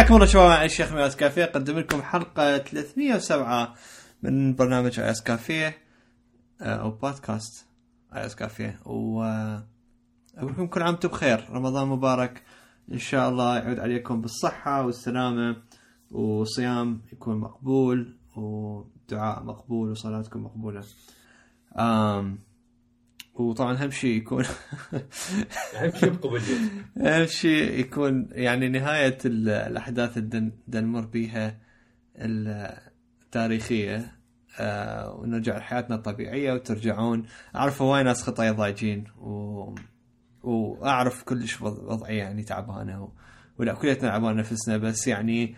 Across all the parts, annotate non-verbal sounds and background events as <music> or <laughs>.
حياكم الله شباب مع الشيخ مياس كافيه. أقدم لكم حلقة 307 من برنامج اي اس كافيه آه، أو بودكاست اي اس كافيه. و آه، أقول لكم كل عام وأنتم بخير. رمضان مبارك. إن شاء الله يعود عليكم بالصحة والسلامة وصيام يكون مقبول ودعاء مقبول وصلاتكم مقبولة. آم وطبعا أهم شيء يكون <laughs> أهم شيء بقبولية أهم شيء يكون يعني نهاية ال- الأحداث اللي نمر بيها التاريخية. آه ونرجع لحياتنا الطبيعية وترجعون. أعرف هواي ناس خطايا ضايجين و... وأعرف كلش وض- وضعي يعني تعبانة و... ولا كليتنا تعبانة نفسنا بس يعني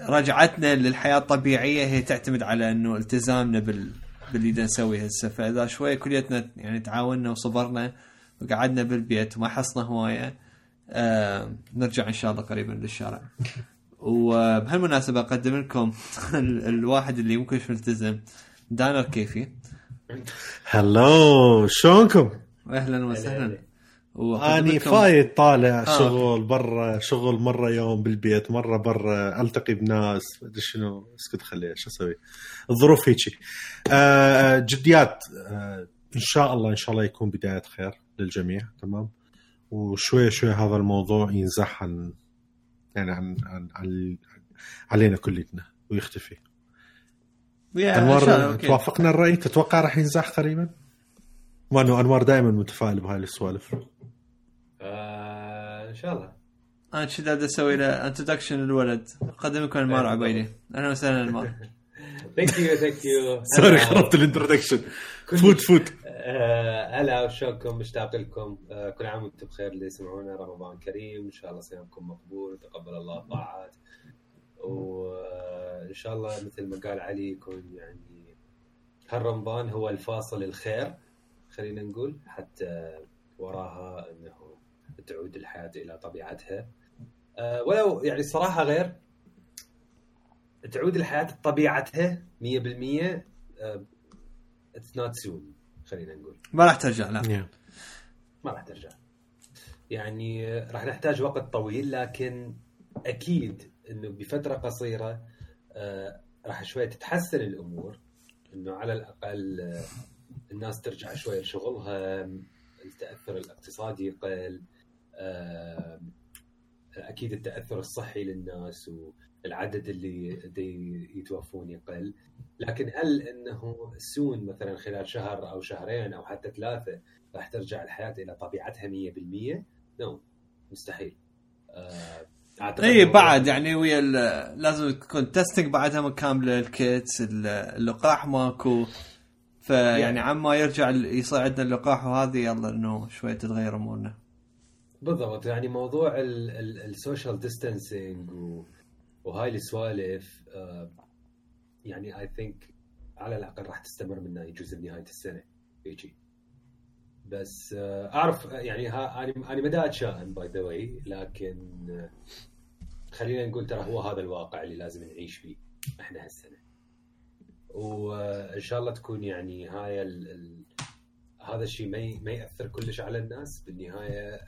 رجعتنا للحياة الطبيعية. هي تعتمد على إنه التزامنا بال باللي دا نسويه هسه. فإذا شوي كليتنا يعني تعاوننا وصبرنا وقعدنا بالبيت وما حصنا هواية آه نرجع إن شاء الله قريبا للشارع. وبهالمناسبة أقدم لكم ال- <laughs> الواحد اللي ممكن ملتزم دانر كيفي. هلو شلونكم؟ أهلا وسهلا. اني فايت طالع آه. شغل برا شغل مرة يوم بالبيت مرة برا ألتقي بناس مدري شنو اسكت خليه شو أسوي؟ الظروف هيجي آه جديات آه إن شاء الله إن شاء الله يكون بداية خير للجميع تمام؟ وشوي شوي هذا الموضوع ينزح عن يعني عن, عن, عن علينا كلنا ويختفي. أنوار. توافقنا الرأي؟ تتوقع راح ينزح قريبا؟ وانه أنوار دائما متفائل بهاي السوالف. آه ان شاء الله. أنا كذا بدي أسوي له انتدكشن للولد. اقدم لكم المار <laughs> عبيدي. أهلا وسهلا المار thank you thank you sorry خربت ال introduction فوت فوت. آه، هلا وشلونكم؟ مشتاق لكم آه، كل عام وأنتم بخير اللي يسمعونا. رمضان كريم. إن شاء الله صيامكم مقبول. وتقبل الله الطاعات. وان شاء الله مثل ما قال علي يكون يعني هالرمضان هو الفاصل الخير. خلينا نقول حتى وراها إنه تعود الحياة إلى طبيعتها. آه، ولو يعني الصراحه غير تعود الحياة لطبيعتها 100% it's not soon خلينا نقول. ما راح ترجع لا. ما راح ترجع. يعني راح نحتاج وقت طويل لكن أكيد إنه بفترة قصيرة آه، راح شوي تتحسن الأمور. إنه على الأقل آه، الناس ترجع شوي لشغلها التاثر الاقتصادي يقل آه، أكيد التأثر الصحي للناس والعدد اللي دي يتوفون يقل لكن هل إنه soon مثلا خلال شهر أو شهرين أو حتى ثلاثة راح ترجع الحياة إلى طبيعتها 100%؟ no مستحيل. آه، أعتقد اي إنه- بعد يعني ويا لازم تكون testing بعدها كامله ال kits ال- اللقاح ماكو فيعني يعني. عما يرجع يصير عندنا اللقاح وهذه يلا إنه شوي تتغير أمورنا بالضبط يعني موضوع ال social distancing وهاي السوالف آه، يعني I think على الأقل راح تستمر منها يجوز بنهايه السنة هيجي بس آه، أعرف آه، يعني أنا أنا مدى أتشائم by the way لكن خلينا نقول ترى هو هذا الواقع اللي لازم نعيش فيه إحنا هالسنة. وان شاء الله تكون يعني هاي ال ال هذا الشيء ما ما يأثر كلش على الناس بالنهاية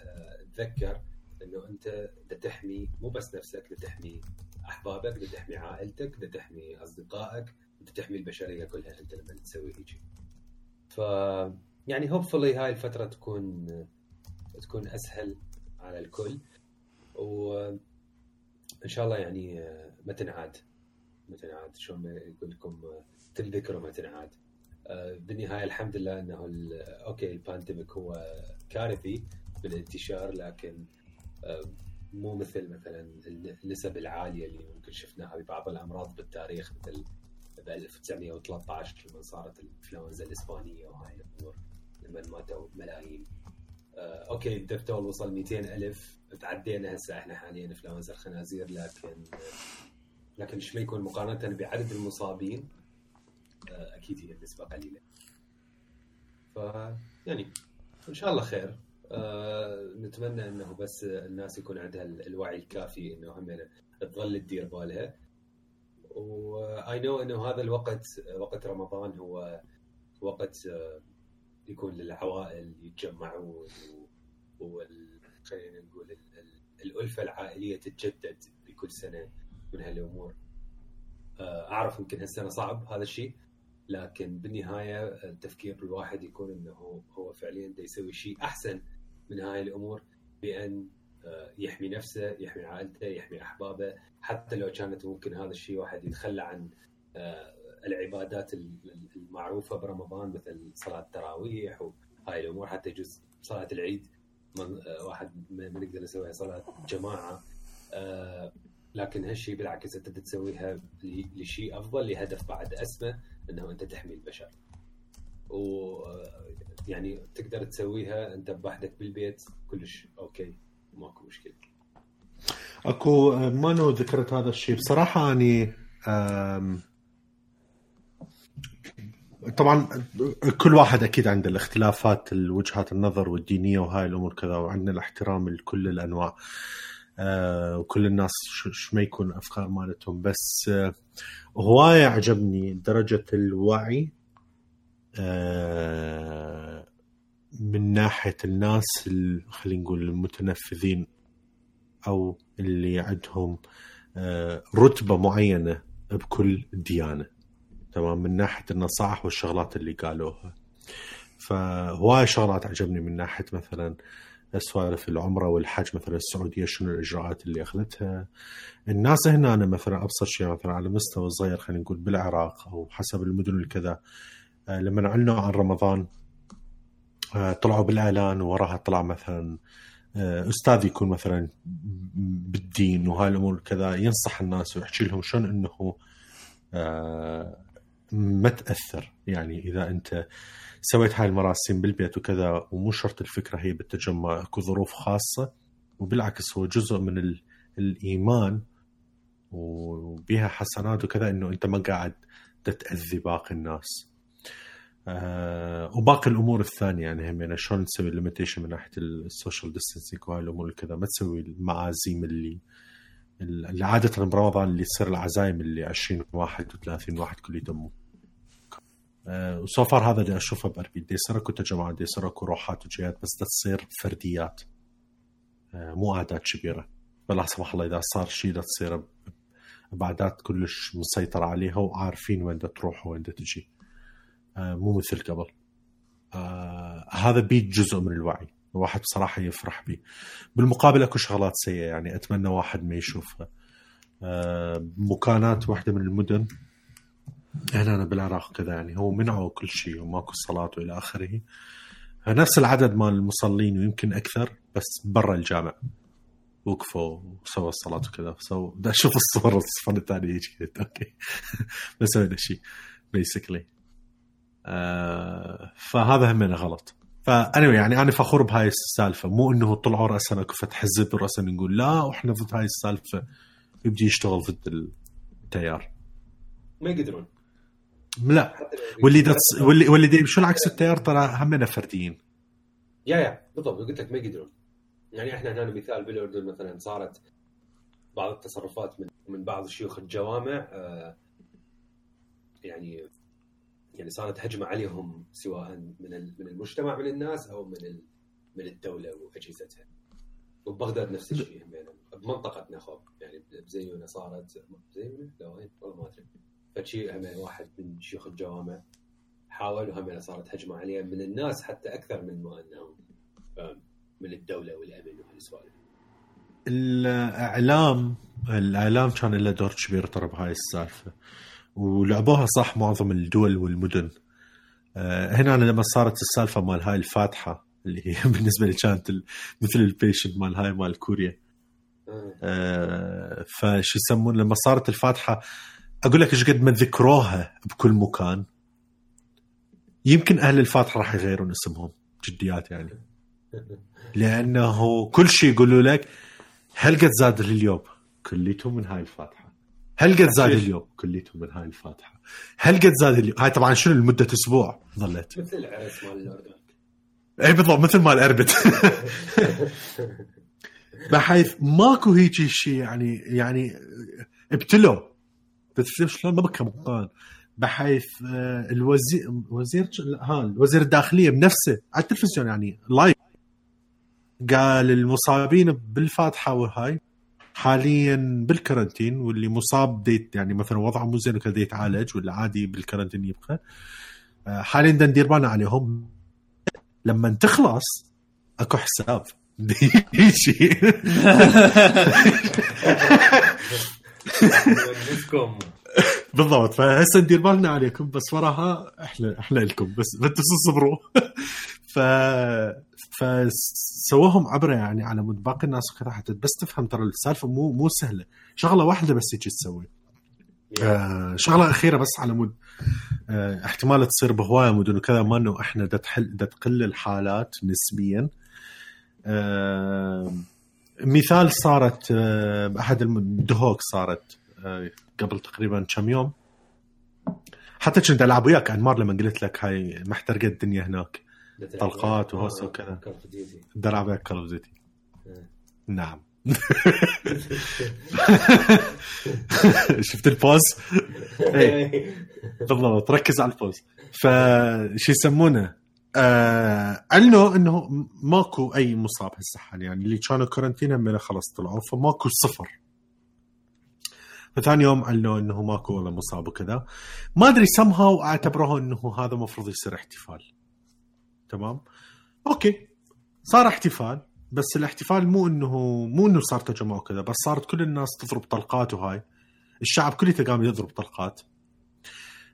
آه، تذكر انه انت تحمي مو بس نفسك تحمي احبابك تحمي عائلتك تحمي اصدقائك تحمي البشرية كلها انت لما تسوي هيك. ف يعني هوبفلي هاي الفترة تكون تكون أسهل على الكل. وان شاء الله يعني آه، ما تنعاد ما تنعاد شلون يقول لكم آه، تنذكروا ما تنعاد بالنهاية الحمد لله أنه okay ال pandemic هو كارثي بالانتشار لكن آه، مو مثل مثلا النسب العالية اللي ممكن شفناها ببعض الأمراض بالتاريخ مثل ب 1913 لما صارت الإنفلونزا الإسبانية وهاي الأمور لما ماتوا ملايين. آه، okay ال death toll وصل 200 ألف تعدينا هسه إحنا حاليا إنفلونزا الخنازير لكن لكن إيش ما يكون مقارنة بعدد المصابين آه، أكيد هي النسبة قليلة. ف يعني إن شاء الله خير. آه، نتمنى إنه بس الناس يكون عندها ال- الوعي الكافي إنه هم تظل تدير بالها. و I know إنه هذا الوقت وقت رمضان هو وقت آه، يكون للعوائل يتجمعون وال- خلينا نقول ال- ال- الألفة العائلية تتجدد كل سنة من هالأمور. آه، أعرف يمكن هالسنة صعب هذا الشيء. لكن بالنهاية التفكير الواحد يكون إنه هو فعليا دا يسوي شيء أحسن من هاي الأمور بأن آه، يحمي نفسه يحمي عائلته يحمي أحبابه. حتى لو كانت ممكن هذا الشيء واحد يتخلى عن آه، العبادات المعروفة برمضان مثل صلاة التراويح وهاي الأمور. حتى يجوز صلاة العيد آه، واحد ما نقدر نسويها صلاة جماعة. لكن هالشيء بالعكس أنت تسويها لشيء أفضل لهدف بعد اسمى إنه أنت تحمي البشر. و يعني تقدر تسويها أنت بوحدك بالبيت كلش أوكي ماكو مشكلة. أكو مانو ذكرت هذا الشيء؟ بصراحة أني طبعا كل واحد أكيد عنده الاختلافات الوجهات النظر والدينية وهاي الأمور كذا وعندنا الاحترام لكل الأنواع. أه وكل الناس شو ما يكون أفكار مالتهم. بس أه هواية عجبني درجة الوعي أه من ناحية الناس خلينا نقول المتنفذين أو اللي عندهم آه، رتبة معينة بكل ديانة. تمام؟ من ناحية النصائح والشغلات اللي قالوها. فهواي شغلات عجبني من ناحية مثلا سوالف العمرة والحج مثلا السعودية شنو الإجراءات اللي أخذتها. الناس هنا أنا مثلا أبسط شيء مثلا على مستوى صغير خلينا نقول بالعراق أو حسب المدن الكذا آه، لما أعلنوا عن رمضان آه، طلعوا بالإعلان وراها طلع مثلا آه، أستاذ يكون مثلا بالدين وهاي الأمور كذا ينصح الناس ويحكي لهم شلون إنه ما تأثر. يعني إذا أنت سويت هاي المراسم بالبيت وكذا ومو شرط الفكرة هي بالتجمع أكو ظروف خاصة وبالعكس هو جزء من الإيمان وبها حسنات وكذا إنه أنت ما قاعد تتأذي باقي الناس. آه وباقي الأمور الثانية يعني هم يعني شلون تسوي limitation من ناحية ال social distancing وهاي الأمور كذا ما تسوي المعازيم اللي اللي عادة برمضان اللي تصير العزايم اللي 20 واحد و30 واحد كل يوم آه و so far هذا اللي أشوفه باربيل تجمعات يصير اكو روحات وجيات بس تصير فرديات آه مو عادات كبيرة. فلا سمح الله إذا صار شيء تصير بعادات كلش مسيطر عليها وعارفين وين تروح وين تجي. آه، مو مثل قبل. آه هذا بيت جزء من الوعي. الواحد بصراحة يفرح به بالمقابل أكو شغلات سيئة يعني أتمنى واحد ما يشوفها. آه مكانات واحدة من المدن. هنا بالعراق كذا يعني هو منعوا كل شيء وماكو صلاة وإلى آخره. نفس العدد مال المصلين ويمكن أكثر بس برا الجامع. وقفوا وسووا الصلاة وكذا. سو بدي أشوف الصور الصفن الثانية هيك أوكي. ما سوينا شيء بيسكلي آه، فهذا همنا غلط. فاني يعني أنا فخور بهاي السالفة. مو إنه طلعوا راسنا كفت حزب وراسنا نقول لا وإحنا ضد هاي السالفة. يبدي يشتغل ضد التيار. ما يقدرون. لا. واللي دتص... واللي واللي دي شو العكس التيار؟ ترى همنا فرديين. يا يا. بالضبط. قلت لك ما يقدرون. يعني إحنا هنا مثال بالاردن مثلا صارت بعض التصرفات من من بعض شيوخ الجوامع آه يعني يعني صارت هجمة عليهم سواء من من المجتمع من الناس أو من من الدولة وأجهزتها. وبغداد نفس الشيء يعني بمنطقتنا خب يعني بزيونة صارت بزيونه لا وين والله ما أدري. فشي هم واحد من شيوخ الجوامع حاول وهم صارت هجمة عليه من الناس حتى أكثر من ما أنهم من الدولة والأمن وهالسوالف. الإعلام الإعلام كان له دور كبير ترى بهاي السالفة ولعبوها صح معظم الدول والمدن. آه، هنا أنا لما صارت السالفة مال هاي الفاتحة اللي هي <laughs> بالنسبة لي كانت مثل ال patient مال هاي مال كوريا. آه، فشو يسمون لما صارت الفاتحة أقول لك إيش قد ما ذكروها بكل مكان. يمكن أهل الفاتحة راح يغيرون اسمهم جديات يعني. لأنه كل شيء يقولوا لك هل قد زاد اليوم كليتهم من هاي الفاتحة. هل قد زاد اليوم كليتهم من هاي الفاتحة. هل قد زاد اليوم هاي طبعا شنو لمدة أسبوع؟ ظلت. مثل العرس مال اي بالضبط مثل مال أربد. <laughs> بحيث ماكو هيك شيء يعني يعني ابتلوا. بس شلون ما مقال بحيث آه، الوزير وزير ها الوزير الداخلية بنفسه على التلفزيون يعني live قال المصابين بالفاتحة وهاي حاليا بال quarantine واللي مصاب ديت يعني مثلا وضعه مو زين وكذا يتعالج ولا عادي بال quarantine يبقى. آه، حاليا ندير بالنا عليهم. لما تخلص أكو حساب. <laughs> <laughs> <laughs> بالضبط فهسه ندير بالنا عليكم بس وراها إحنا إحنا لكم بس <laughs> بس تصبروا ف فسووهم عبرة يعني على مود باقي الناس وكذا حتى بس تفهم ترى السالفة مو مو سهلة. شغلة واحدة بس تجي تسوي. آه شغلة أخيرة بس على مود. آه احتمال تصير بهواية مدن وكذا ما إنه إحنا دا تحل دا تقل الحالات نسبيا. آه مثال صارت آه أحد الدهوك صارت آه قبل تقريبا كم يوم. حتى كنت ألعب وياك انمار لما قلت لك هاي محترقة الدنيا هناك طلقات وهوس وكذا. ألعب وياك Call of Duty نعم. <laughs> شفت ال pose؟ <laughs> إيه. بالضبط ركز على ال pose فشو يسمونه؟ آه علنوا إنه ماكو أي مصاب هسه حاليا يعني اللي كانوا quarantine هم خلص طلعوا فماكو صفر. فثاني يوم علنوا إنه ماكو ولا مصاب وكذا. ما أدري سمها أعتبروه إنه هذا المفروض يصير احتفال. تمام؟ okay. صار احتفال بس الاحتفال مو انه مو إنه صار تجمع وكذا بس صارت كل الناس تضرب طلقات وهاي. الشعب كله قام يضرب طلقات.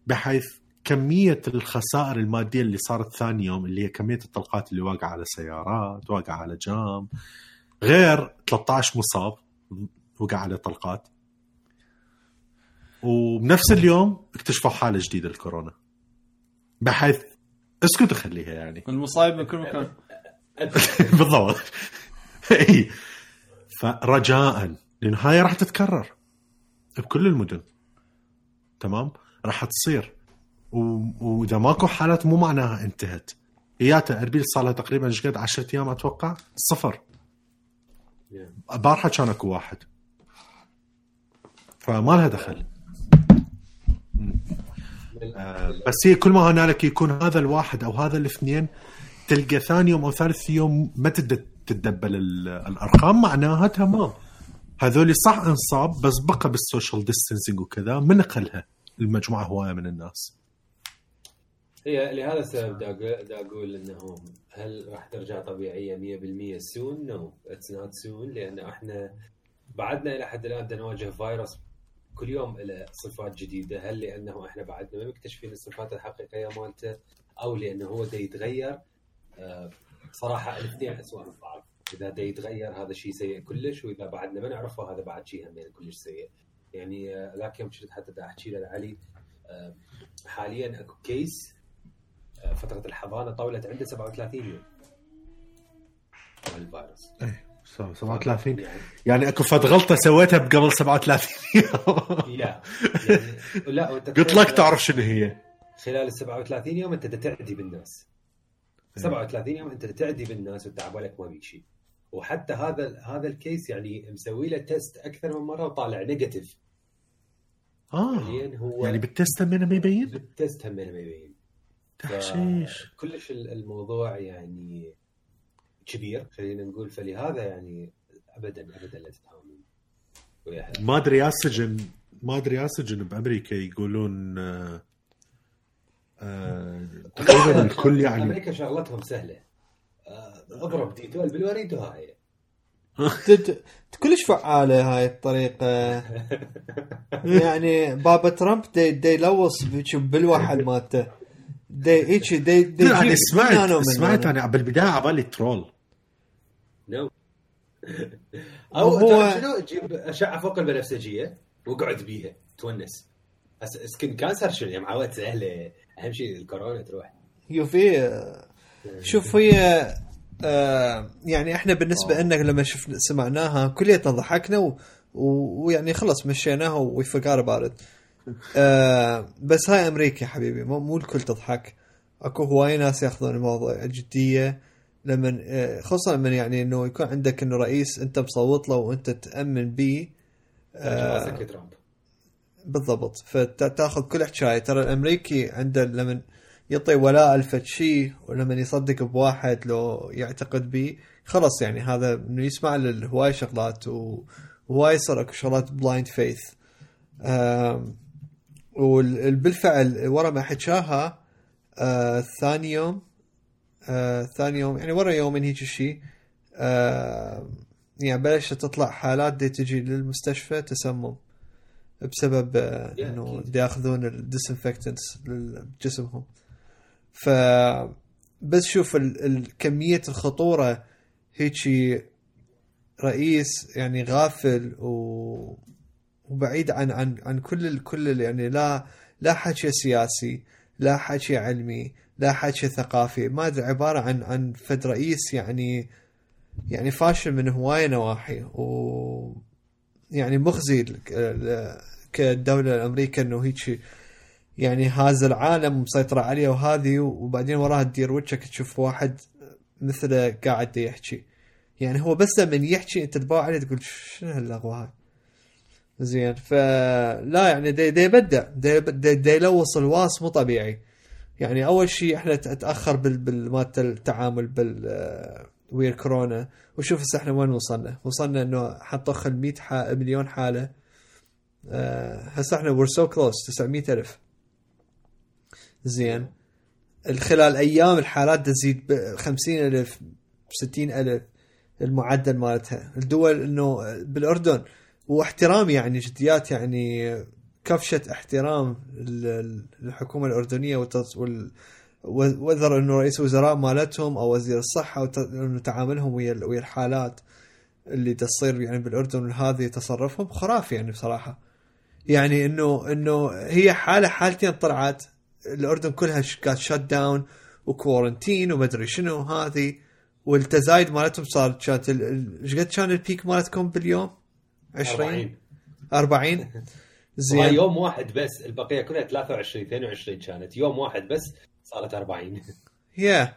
بحيث كمية الخسائر المادية اللي صارت ثاني يوم اللي هي كمية الطلقات اللي واقعة على سيارات واقعة على جام غير 13 مصاب وقع على طلقات. وبنفس اليوم اكتشفوا حالة جديدة للكورونا بحيث اسكت خليها يعني. المصايب من كل مكان. <laughs> بالضبط. إي. فرجاء لأن هاي راح تتكرر بكل المدن. تمام؟ راح تصير. وإذا ماكو حالات مو معناها انتهت. إياتا أربيل صار لها تقريبا إيش قد؟ 10 أيام أتوقع. صفر. بارحة كان أكو واحد. فما لها دخل. آه بس هي كل ما هنالك يكون هذا الواحد أو هذا الاثنين تلقى ثاني يوم أو ثالث يوم ما تتدبل الأرقام معناها تمام. هذول صح انصاب بس بقى بال social distancing وكذا من نقلها المجموعة هواية من الناس. هي لهذا السبب دا أقول إنه هل راح ترجع طبيعية 100% soon؟ No it's not soon لأن إحنا بعدنا إلى حد الآن نواجه فيروس كل يوم له صفات جديدة. هل لأنه إحنا بعدنا ما مكتشفين الصفات الحقيقية مالته أو لأنه هو دا يتغير؟ آه، صراحة الاثنين اسوء من بعض. إذا دا يتغير هذا شيء سيء كلش وإذا بعدنا ما نعرفه هذا بعد شيء هم كلش سيء. يعني ذاك يوم كنت حتى أحكي لعلي آه، حاليا أكو كيس آه، فترة الحضانة طولت عنده 37 يوم. الفيروس. إيه 37 يعني, يعني أكو فد غلطة سويتها قبل 37 يوم. لا. يعني لا قلت لك تعرف شنو هي. خلال ال 37 يوم أنت تعدي بالناس. 37 إيه. يوم أنت تعدي بالناس وانت عبالك ما بيك شيء. وحتى هذا هذا ال case يعني مسوي له test أكثر من مرة وطالع negative آه. هو يعني بال test هم ما يبين؟ بال test هم ما يبين. تحشيش. كلش الموضوع يعني كبير خلينا نقول. فلهذا يعني ابدا ابدا لا تتهاونون ما أدري يا سجن ما أدري يا سجن بأمريكا يقولون آه آه تقريبا الكل يعني. أمريكا شغلتهم سهلة. آه اضرب دي 12 بالوريد وهاي. <laughs> كلش فعالة هاي الطريقة. <laughs> يعني بابا ترامب دي, دي يلوص بالواحد مالته. دي هيك دي دي يعني سمعت سمعت أنا بالبدايه على بالي troll no أو هو شنو؟ تجيب اشعه فوق البنفسجية واقعد بيها تونس. سكن cancer شنو؟ يعني معود سهله أهم شيء الكورونا تروح. في شوف هي آه يعني إحنا بالنسبة لنا لما شفنا سمعناها كليتنا ضحكنا ويعني خلص مشيناها وي اباوت آه بس هاي أمريكا حبيبي مو, مو الكل تضحك. أكو هواي ناس ياخذون الموضوع جدية. لما آه خصوصا لما يعني إنه يكون عندك إنه رئيس أنت مصوت له وأنت تأمن به آه بالضبط. فتأخذ كل حكايه ترى الأمريكي عنده لما يعطي ولاء لفد شيء ولما يصدق بواحد لو يعتقد به خلص يعني هذا إنه يسمع له هواي شغلات و... وايد صار أكو شغلات blind faith وبالفعل ورا ما حكاها آه ثاني يوم آه ثاني يوم يعني ورا يومين هيك شيء آه يعني بلشت تطلع حالات دي تجي للمستشفى تسمم بسبب آه إنه دي ياخذون ال disinfectants بجسمهم ف بس شوف. كمية الخطورة هيجي رئيس يعني غافل و... وبعيد عن عن عن كل. كل. يعني لا لا حكي سياسي لا حكي علمي لا حكي ثقافي ما أدري عبارة عن عن فد رئيس يعني يعني فاشل من هواية نواحي و يعني مخزي كدولة الامريكا إنه هيك يعني هذا العالم مسيطرة عليه وهذه وبعدين وراها تدير وجهك تشوف واحد مثله قاعد يحكي يعني هو بس من يحكي أنت تباوع عليه تقول شنو هاللغوه هاي زين فلا يعني دي, دي يبدع دي, دي, يلوص الواس مو طبيعي. يعني أول شيء إحنا تاخر بالمات التعامل بال ويا كورونا. وشوف هسه إحنا وين وصلنا؟ وصلنا إنه حنطخ ال 100 مليون حالة. هسه إحنا we're so close 900 ألف. زين. خلال أيام الحالات تزيد ب 50000 60000 المعدل مالتها. الدول إنه بالأردن واحترام يعني جديات يعني كفشة احترام للحكومه الأردنية وال whether انه رئيس وزراء مالتهم أو وزير الصحة انه تعاملهم ويا ويا الحالات اللي تصير يعني بالأردن هذه تصرفهم خرافي يعني بصراحة. يعني انه إنه هي حالة حالتين طلعت. الأردن كلها كانت شت داون وكورنتين ومدري شنو هذه والتزايد مالتهم صار كانت إيش قد كان البيك مالتكم باليوم؟ 20 40 <laughs> زين. يوم واحد بس البقية كلها 23 22 كانت. يوم واحد بس صارت 40 <laughs> يا.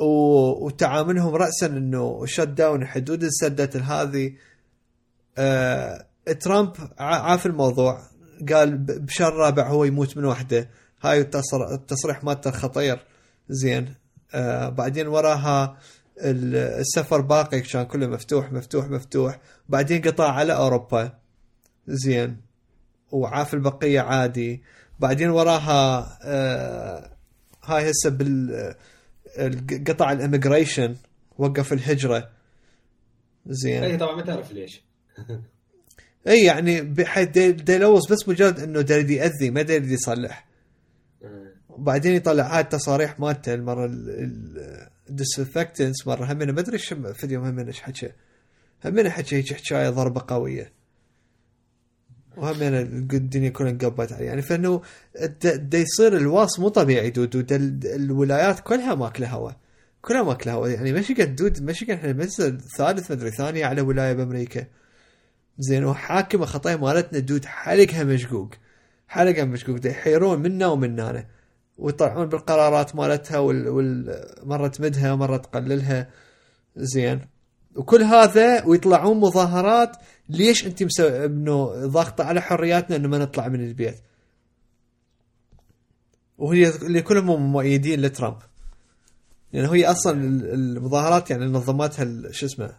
و... وتعاملهم راسا إنه شت داون حدود السدة هذه. آه... ترامب عاف الموضوع. قال بشهر رابع هو يموت من وحده. هاي التصريح مالته خطير. زين. آه بعدين وراها السفر باقي كان كله مفتوح مفتوح مفتوح. بعدين قطع على أوروبا. زين. وعاف البقية عادي. بعدين وراها آه هاي هسه بال قطع ال immigration. وقف الهجرة. زين. اي طبعا ما تعرف ليش. اي يعني بحيث دي يلوص بس مجرد إنه يريد يأذي ما يريد يصلح. وبعدين يطلع هاي التصاريح مالته المرة ال disinfectants مرة. همين ما أدري إيش فيديو همين إيش حكى همين حكى هيك حكاية ضربة قوية. وهمين الدنيا كلها انقلبت عليه. يعني فإنه دا يصير الواص مو طبيعي دود. الولايات كلها ماكلة هوا. كلها ماكلة هوا. يعني ماشي قد دود. ماشي قد إحنا بس ثالث مدري ثانية على ولاية بأمريكا. زين وحاكمه خطايا مالتنا دود حلقها مشقوق. حلقها مشقوق. يحيرون منا ومنانا ويطلعون بالقرارات مالتها ومرة تمدها ومرة تقللها. زين. وكل هذا ويطلعون مظاهرات ليش أنت مسوي إنه ضاغطة على حرياتنا إنه ما نطلع من البيت. وهي اللي كلهم مؤيدين لترامب. يعني هي أصلا المظاهرات يعني نظمتها شو اسمه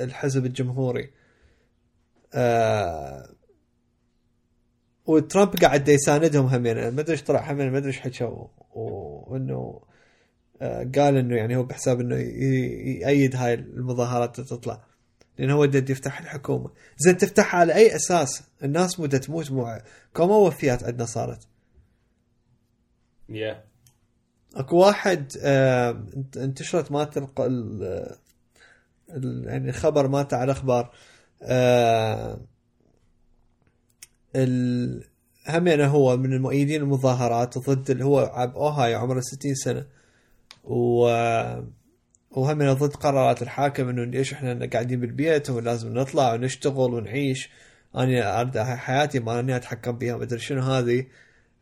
الحزب الجمهوري. آه وترامب قاعد يساندهم هم يعني ما أدري إيش طلع هم ما أدري إيش حكى وإنه آه، قال إنه يعني هو بحساب إنه يأيد هاي المظاهرات تطلع. لأنه هو دد يفتح الحكومة. زين تفتحها على أي أساس؟ الناس مدة تموت مو كم وفيات عندنا صارت. Yeah. أكو واحد آه انتشرت مات ال يعني الخبر مات على الاخبار آه همينه هو من المؤيدين المظاهرات ضد اللي هو عب اوهايو عمره 60 سنة. و وهم ضد قرارات الحاكم إنه ليش إحنا قاعدين بالبيت ولازم نطلع ونشتغل ونعيش. أنا اريد حياتي ما اني أتحكم بها ما أدري شنو هذه.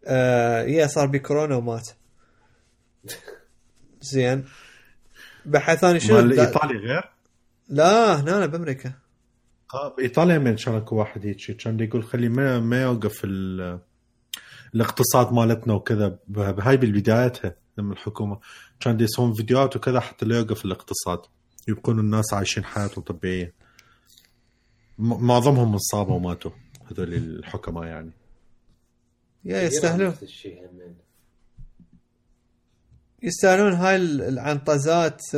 آه يا صار بي كورونا ومات. زين. بحيث أنا شنو ايطالي غير؟ لا هنا بأمريكا. بايطاليا من اكو واحد هيك كان يقول خلي ما ما يوقف الاقتصاد مالتنا وكذا بهاي بالبداياتها لما الحكومة كان يسوون فيديوهات وكذا حتى لا يوقف الاقتصاد. يبقون الناس عايشين حياتهم طبيعية. معظمهم انصابوا وماتوا هذول الحكماء يعني. يا يستاهلون. يستاهلون هاي ال- العنطزات. <laughs>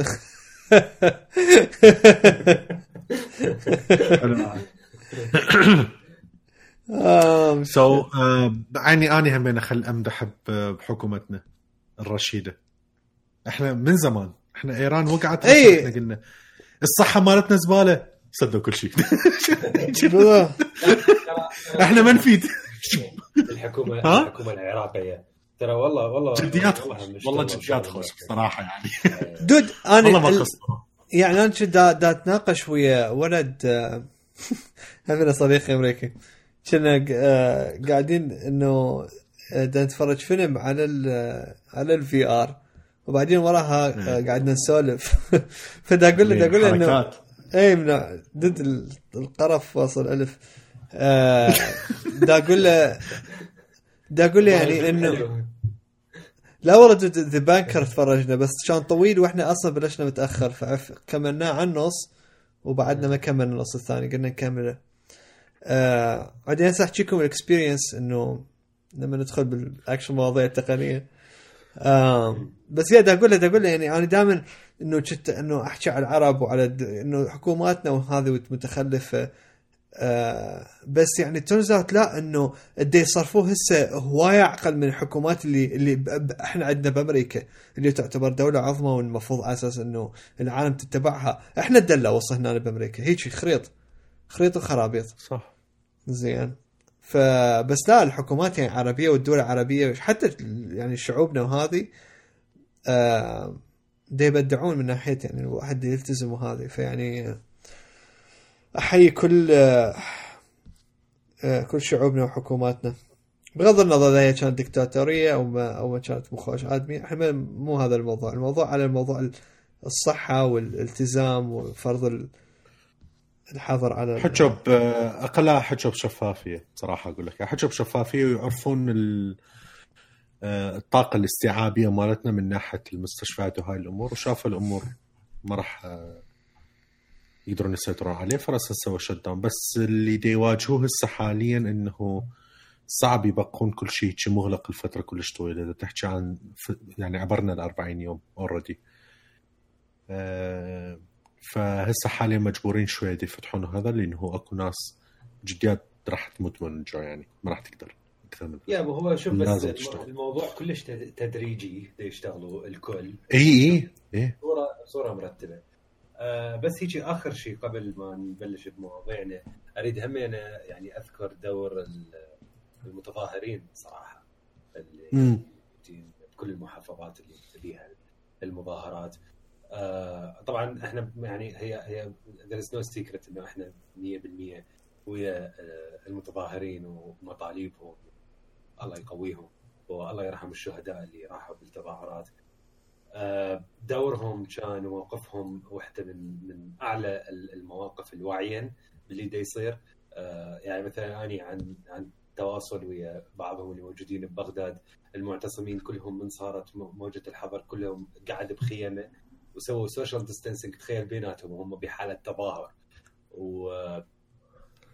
سو بعيني آني همين خل امدح ب- بحكومتنا الرشيدة إحنا من زمان إحنا إيران وقعت إي. إحنا قلنا الصحة مالتنا زبالة سدوا كل شيء. <laughs> إحنا ما نفيد الحكومة ها؟ الحكومة العراقية ترى والله والله جديات والله خوش والله جديات خوش مركز. صراحة يعني دود والله ما أنا ال- قصروا يعني أنا كنت دا, دا اتناقش ويا ولد آه، <laughs> همنا صديقي أمريكي. كنا آه، قاعدين إنه آه، دا نتفرج فيلم على ال على ال VR. وبعدين وراها آه، قعدنا نسولف. <laughs> فدا أقول له دا أقول له إنه. اي من ضد ال- القرف واصل ألف. آه، <laughs> دا أقول له دا أقول له يعني إنه لا والله The Banker تفرجنا بس كان طويل وإحنا أصلا بلشنا متأخر فكملناه على النص وبعدنا ما كملنا النص الثاني قلنا نكمله. آه بعدين هسه ال experience إنه لما ندخل بالاكشن مواضيع التقنية. آه بس دا أقول له أقول له يعني أنا دائما إنه كنت إنه أحكي على العرب وعلى إنه حكوماتنا وهذه متخلفة آه بس يعني turns out لا إنه قد يصرفوه هسه هوايه أقل من الحكومات اللي اللي إحنا عندنا بأمريكا اللي تعتبر دولة عظمى والمفروض على أساس إنه العالم تتبعها. إحنا الدلة وصل هنا بأمريكا هيك خريط خريط الخرابيط صح. زين. فبس لا الحكومات يعني عربية والدول العربية حتى يعني شعوبنا وهذه آه دي يبدعون من ناحية يعني الواحد يلتزم وهذه فيعني أحيي كل آه آه كل شعوبنا وحكوماتنا. بغض النظر إذا هي كانت دكتاتورية أو ما أو ما كانت مخوش ادمي إحنا مو هذا الموضوع. الموضوع على الموضوع الصحة والالتزام وفرض ال- الحظر على ال- حجوا ب- أقلها حجوا بشفافيه صراحة أقول لك. حجوا بشفافيه ويعرفون ال- آه، الطاقة الاستيعابية مالتنا من ناحية المستشفيات وهاي الأمور وشافوا الأمور ما راح آه، يقدرون يسيطرون عليه فرس سوى شت داون بس اللي يواجهوه هسه حاليا إنه صعب يبقون كل شيء شي مغلق الفترة كلش طويلة. إذا تحكي عن ف- يعني عبرنا ال 40 يوم already فهسه حاليا مجبورين شوية يفتحون هذا لأنه أكو ناس جديات راح تموت من الجوع يعني. ما راح تقدر. أكثر من yeah هو شوف بس تشتغل. الموضوع كلش تد- تدريجي يشتغلوا الكل. اي اي اي بصوره مرتبة. آه بس هيجي آخر شيء قبل ما نبلش بمواضيعنا أريد هم أنا يعني أذكر دور ال- المتظاهرين صراحة اللي بكل المحافظات اللي فيها المظاهرات. آه طبعا إحنا يعني هي هي there is no secret إنه إحنا 100% ويا آه المتظاهرين ومطالبهم الله يقويهم والله يرحم الشهداء اللي راحوا بالتظاهرات. آه، دورهم كان وموقفهم واحدة من من أعلى المواقف الوعيا باللي دا يصير. آه، يعني مثلا أني عن عن تواصل ويا بعضهم اللي موجودين ببغداد المعتصمين كلهم من صارت م- موجة الحظر كلهم قعد بخيمة وسووا social distancing تخيل بيناتهم وهم بحالة تظاهر.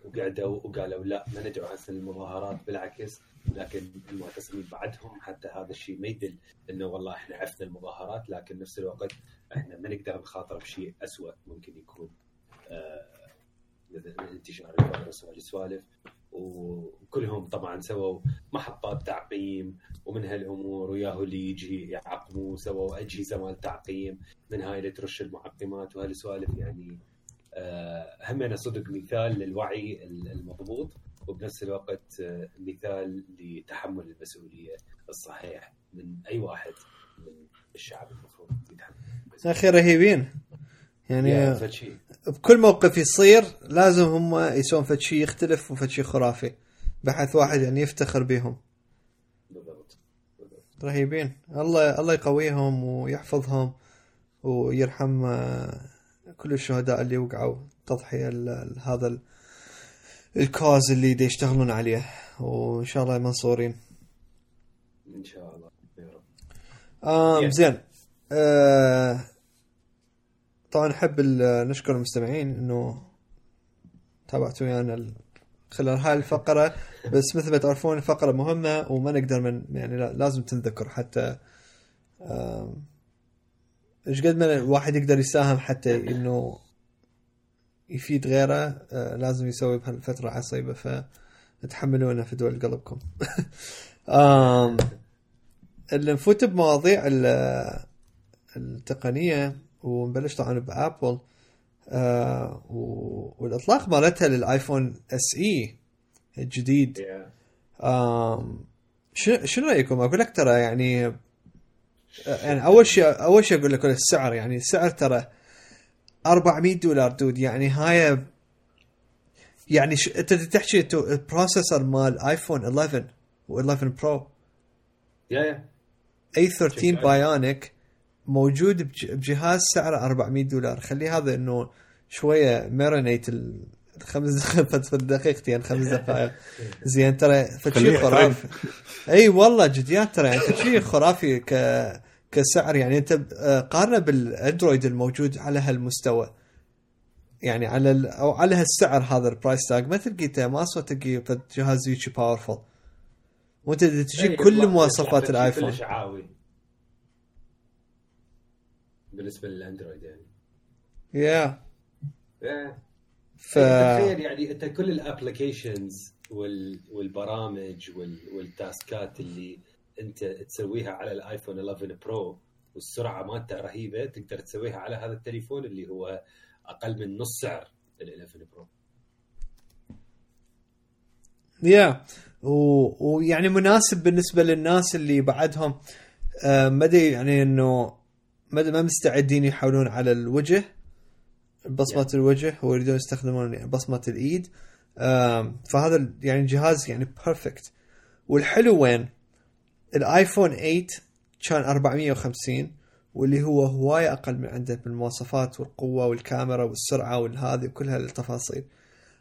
وقعدوا وقالوا لا ما ندعو هسه المظاهرات بالعكس. لكن المعتصمين بعدهم حتى هذا الشيء ما يدل إنه والله إحنا عفنا المظاهرات لكن نفس الوقت إحنا ما نقدر نخاطر بشيء اسوء ممكن يكون آه، انتشار الفيروس وهالسوالف وكلهم طبعا سووا محطات تعقيم ومن هالأمور وياهو اللي يجي يعقموا سووا أجهزة مال تعقيم من هاي اللي ترش المعقمات وهالسوالف. يعني آه، همنا صدق مثال للوعي المضبوط. وبنفس الوقت آه، مثال لتحمل المسؤولية الصحيح من أي واحد من الشعب المفروض يتحمل أخي رهيبين. يعني بكل موقف يصير لازم هم يسوون فد شيء يختلف وفد شيء خرافي بحيث واحد يعني يفتخر بهم بالضبط. رهيبين. الله الله يقويهم ويحفظهم ويرحم آه، كل الشهداء اللي وقعوا تضحية ل- ل- هذا ال- الكوز اللي دي يشتغلون عليه. وإن شاء الله منصورين. إن شاء الله. يا رب. آم Yeah. زين. آه طبعا نحب نشكر المستمعين إنه تابعتوا ويانا ال- خلال هاي الفقرة. بس مثل ما تعرفون الفقره مهمة وما نقدر من يعني لا- لازم تنذكر حتى إيش قد ما الواحد يقدر يساهم حتى إنه يفيد غيره آه، لازم يسوي بهالفترة عصيبة فتحملونا في دول قلبكم <laughs> اللي نفوت بمواضيع ال- التقنية ونبلش طبعا بأبل آه و- والإطلاق مالتها للآيفون إس إي الجديد. آم، شنو شنو رأيكم؟ أقول لك ترى يعني يعني أول شيء أول شيء أقول لك السعر يعني السعر ترى 400 دولار dude. يعني هاي يعني ش... أنت تحكي تو- ال processor مال ايفون 11 و11 برو yeah yeah. A13 شكراً. Bionic موجود بج- بجهاز سعره 400 دولار. خلي هذا إنه شوية marinate الخمس دقائق دقيقتين خمس دقائق. <laughs> زين ترى فشي خرافي. إي والله جديات ترى يعني فشي خرافي ك كسعر يعني أنت آه، قارنه بالأندرويد الموجود على هالمستوى. يعني على ال... أو على هالسعر هذا ال price tag ما تلقيته ما صوت تلقي جهاز هيك powerful وأنت تجيب إيه، كل مواصفات الآيفون. كلش عاوي. بالنسبة للأندرويد يعني. yeah إيه. ف تخيل يعني أنت كل ال applications وال... والبرامج وال... والتاسكات اللي انت تسويها على الايفون 11 برو والسرعة مالته رهيبة تقدر تسويها على هذا التليفون اللي هو أقل من نص سعر ال 11 برو. yeah و- ويعني مناسب بالنسبة للناس اللي بعدهم. آه، ما يعني إنه ما ما مستعدين يحولون على الوجه بصمة الوجه ويريدون يستخدمون بصمة الإيد. فهذا يعني جهاز يعني perfect والحلو وين؟ ال iPhone 8 كان 450 واللي هو هواية أقل من عنده بالمواصفات والقوة والكاميرا والسرعة والهذه وكل هالتفاصيل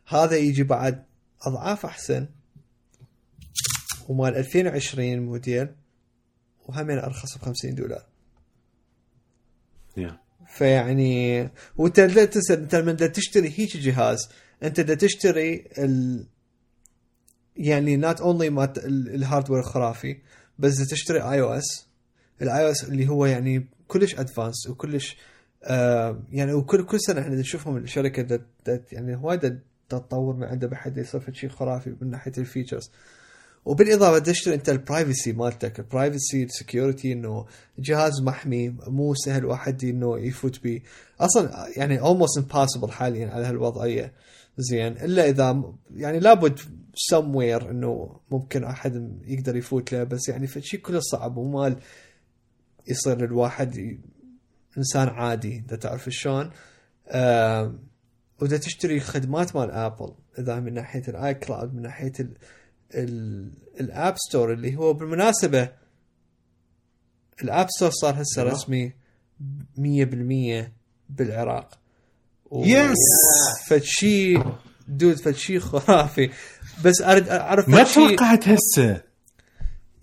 هذا يجي بعد أضعاف أحسن ومال 2020 موديل وهمين أرخص ب 50 دولار yeah. فيعني وانت لا تنسى انت لما تشتري هيك جهاز انت بدك تشتري ال يعني not only مالت ال- ال hardware الخرافي بس بدك تشتري iOS ال iOS اللي هو يعني كلش advanced وكلش آه يعني وكل كل سنة إحنا نشوفهم الشركة دت دت يعني هواي دت تطور من عنده بحد يصير شيء خرافي من ناحية ال features وبالإضافة تشتري أنت ال privacy مالتك ال privacy ال security إنه جهاز محمي مو سهل واحد إنه يفوت به أصلا يعني almost impossible حاليا على هالوضعية. زين إلا إذا يعني لابد somewhere إنه ممكن أحد يقدر يفوت له بس يعني فد شي كلش صعب. ومال يصير الواحد ي- إنسان عادي انت تعرف شلون. آه وإذا تشتري خدمات مال Apple إذا من ناحية ال iCloud من ناحية ال ال ال App Store اللي هو بالمناسبة ال App Store صار هسه أيوة. رسمي 100% بالعراق. و- yes فد شي dude فد شي خرافي. بس أريد أعرف ما توقعت هسه؟ ما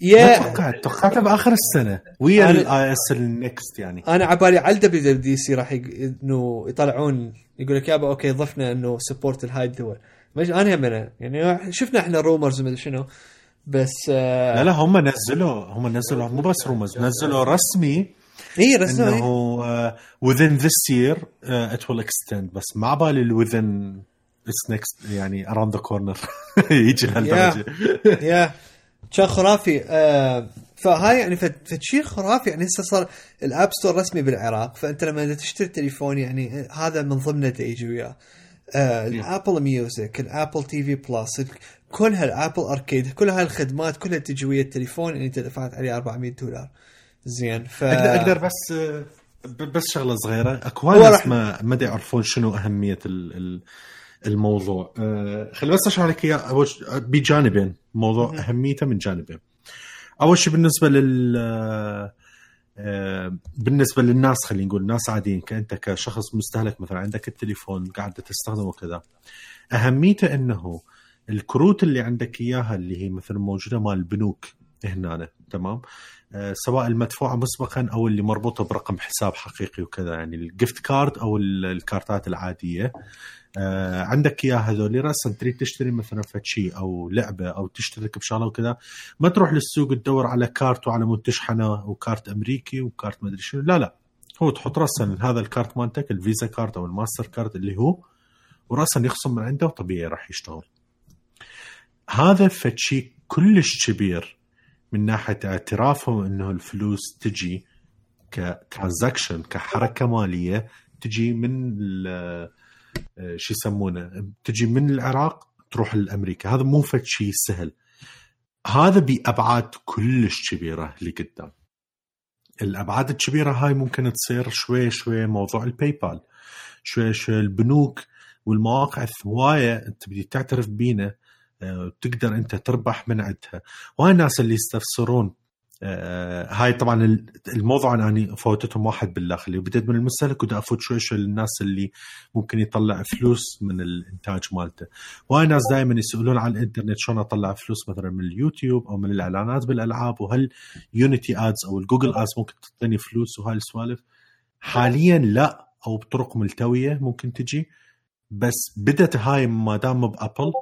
yeah توقعت توقعتها باخر السنة. ويا ال iOS ال next يعني. أنا عبالي على ال WWDC راح يق... إنه يطلعون يقول لك يابا okay ضفنا إنه support الهاي الدول. مش أنا هم يعني شفنا إحنا rumors ومدري شنو. بس آه لا لا هم نزلوا هم نزلوا مو بس rumors نزلوا رسمي إي رسمي. إنه within this year uh, it will extend. بس ما بالي ال it's next يعني around the corner. <laughs> يجي لهالدرجه yeah كان خرافي. آه فهاي يعني فد- فد شيء خرافي. يعني هسه صار ال App Store رسمي بالعراق فأنت لما تشتري تليفون يعني هذا من ضمنه تيجي وياه. آه ال Apple Music ال Apple TV Plus كل هال Apple Arcade كل هاي الخدمات كلها تجي ويا التليفون اللي انت دفعت عليه 400 دولار. زين ف أقدر أقدر بس ب- بس شغلة صغيرة. اكو هو وايد راح- ناس ما ما يعرفون شنو أهمية ال ال الموضوع. uh, خلي بس أشرح لك إياه. بجانبين موضوع أهميته من جانبين. أول شيء بالنسبة لل آه، بالنسبة للناس خلينا نقول ناس عاديين كانت كشخص مستهلك مثلا عندك التليفون قاعد تستخدمه كذا أهميته إنه الكروت اللي عندك إياها اللي هي مثلا موجودة مال البنوك هنا تمام؟ آه، سواء المدفوعة مسبقا أو اللي مربوطة برقم حساب حقيقي وكذا يعني ال gift card أو ال- الكارتات العادية. آه عندك اياه هذول راسا تريد تشتري مثلا فد شيء أو لعبة أو تشترك بشغلة وكذا. ما تروح للسوق تدور على كارت وعلى مود تشحنه وكارت أمريكي وكارت ما أدري شنو. لا لا. هو تحط راسا هذا الكارت مالتك ال Visa card أو الماستر كارت اللي هو وراسا يخصم من عنده وطبيعي راح يشتغل. هذا فد شيء كلش كبير من ناحية اعترافهم إنه الفلوس تجي ك transaction كحركة مالية تجي من شو يسمونه تجي من العراق تروح لأمريكا. هذا مو فد شيء سهل. هذا بأبعاد كلش كبيرة لقدام الأبعاد الكبيرة هاي ممكن تصير شوي شوي موضوع ال PayPal شوي شوي البنوك والمواقع الهوايه أنت تبدي تعترف بينا آه، تقدر أنت تربح من عندها. وهاي الناس اللي يستفسرون آه، هاي طبعا الموضوع أنا يعني فوتتهم واحد بالداخل بديت من المستهلك ودا أفوت شوي شوي للناس اللي ممكن يطلع فلوس من الإنتاج مالته. وهاي ناس دائما يسألون عن الإنترنت شلون أطلع فلوس مثلا من اليوتيوب أو من الإعلانات بالألعاب وهل Unity Ads أو ال Google Ads ممكن تعطيني فلوس وهاي السوالف؟ حاليا لا أو بطرق ملتوية ممكن تجي. بس بدت هاي ما دام بأبل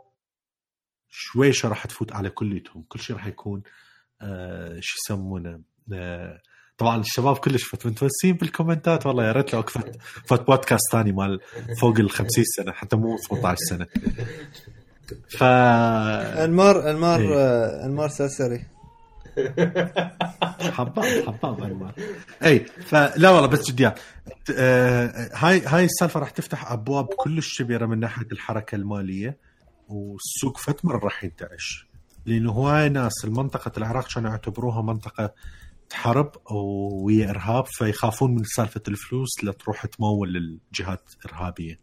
شوي راح تفوت على كليتهم. كل شيء راح يكون آه شو يسمونه؟ آه طبعا الشباب كلش متوسين بالكومنتات والله يا ريت لو أكفت فت بودكاست ثاني مال فوق ال 50 سنة حتى مو 18 سنة. ف أنمار أنمار إيه. آه، أنمار ساسري حباب حباب أنمار. اي فلا والله بس جديا. آه هاي هاي السالفة راح تفتح أبواب كلش كبيرة من ناحية الحركة المالية والسوق فد مره راح ينتعش. لأنه هواي ناس المنطقة العراق كانوا يعتبروها منطقة حرب ويا إرهاب فيخافون من سالفة الفلوس لتروح تمول للجهات ارهابيه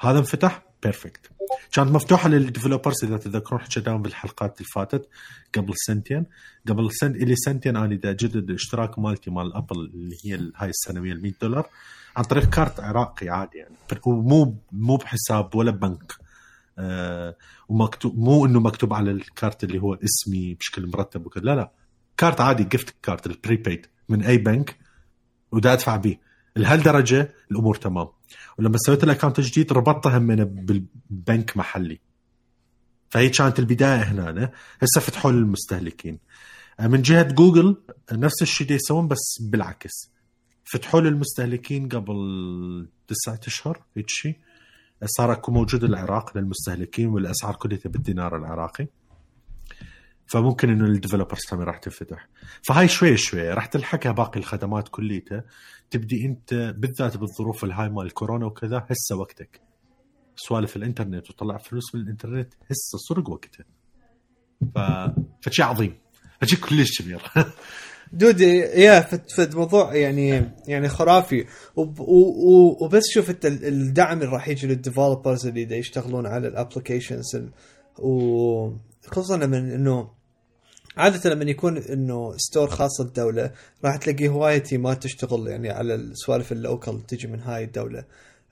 هذا انفتح perfect كانت مفتوحة لل developers إذا تذكرون حكيناهم بالحلقات اللي فاتت قبل سنتين. قبل سنت اللي سنتين أنا إذا جدد الاشتراك مالتي مال Apple اللي هي هاي السنوية ال 100 دولار عن طريق كارت عراقي عادي يعني. ومو مو بحساب ولا بنك. ومكتوب مو إنه مكتوب على الكارت اللي هو اسمي بشكل مرتب وكذا. لا لا. كارت عادي gift card ال prepaid من أي بنك ودا أدفع به لهالدرجة الأمور تمام. ولما سويت ال account الجديد ربطتها من بالبنك محلي. فهي كانت البداية هنا هسه فتحوا للمستهلكين آه، من جهة جوجل نفس الشيء يسوون بس بالعكس. فتحوا للمستهلكين قبل تسعة أشهر هيك شيء صار اكو موجود العراق للمستهلكين والأسعار كلها بالدينار العراقي. فممكن إنه ال developers همين راح تنفتح. فهاي شوي شوي راح تلحقها باقي الخدمات كليتها. تبدي أنت بالذات بالظروف الهاي مال الكورونا وكذا هسه وقتك. سوالف الإنترنت وطلع فلوس من الإنترنت هسه صدق وقتها. ف فشي عظيم. فشي كلش كبير <laughs> dude يا فت فت موضوع يعني يعني خرافي. وب وبس شوف انت الدعم اللي راح يجي لل developers اللي يشتغلون على ال applications وخصوصا من إنه عادة لما يكون إنه store خاص الدولة راح تلاقي هواية team ات تشتغل يعني على السوالف ال local تجي من هاي الدولة.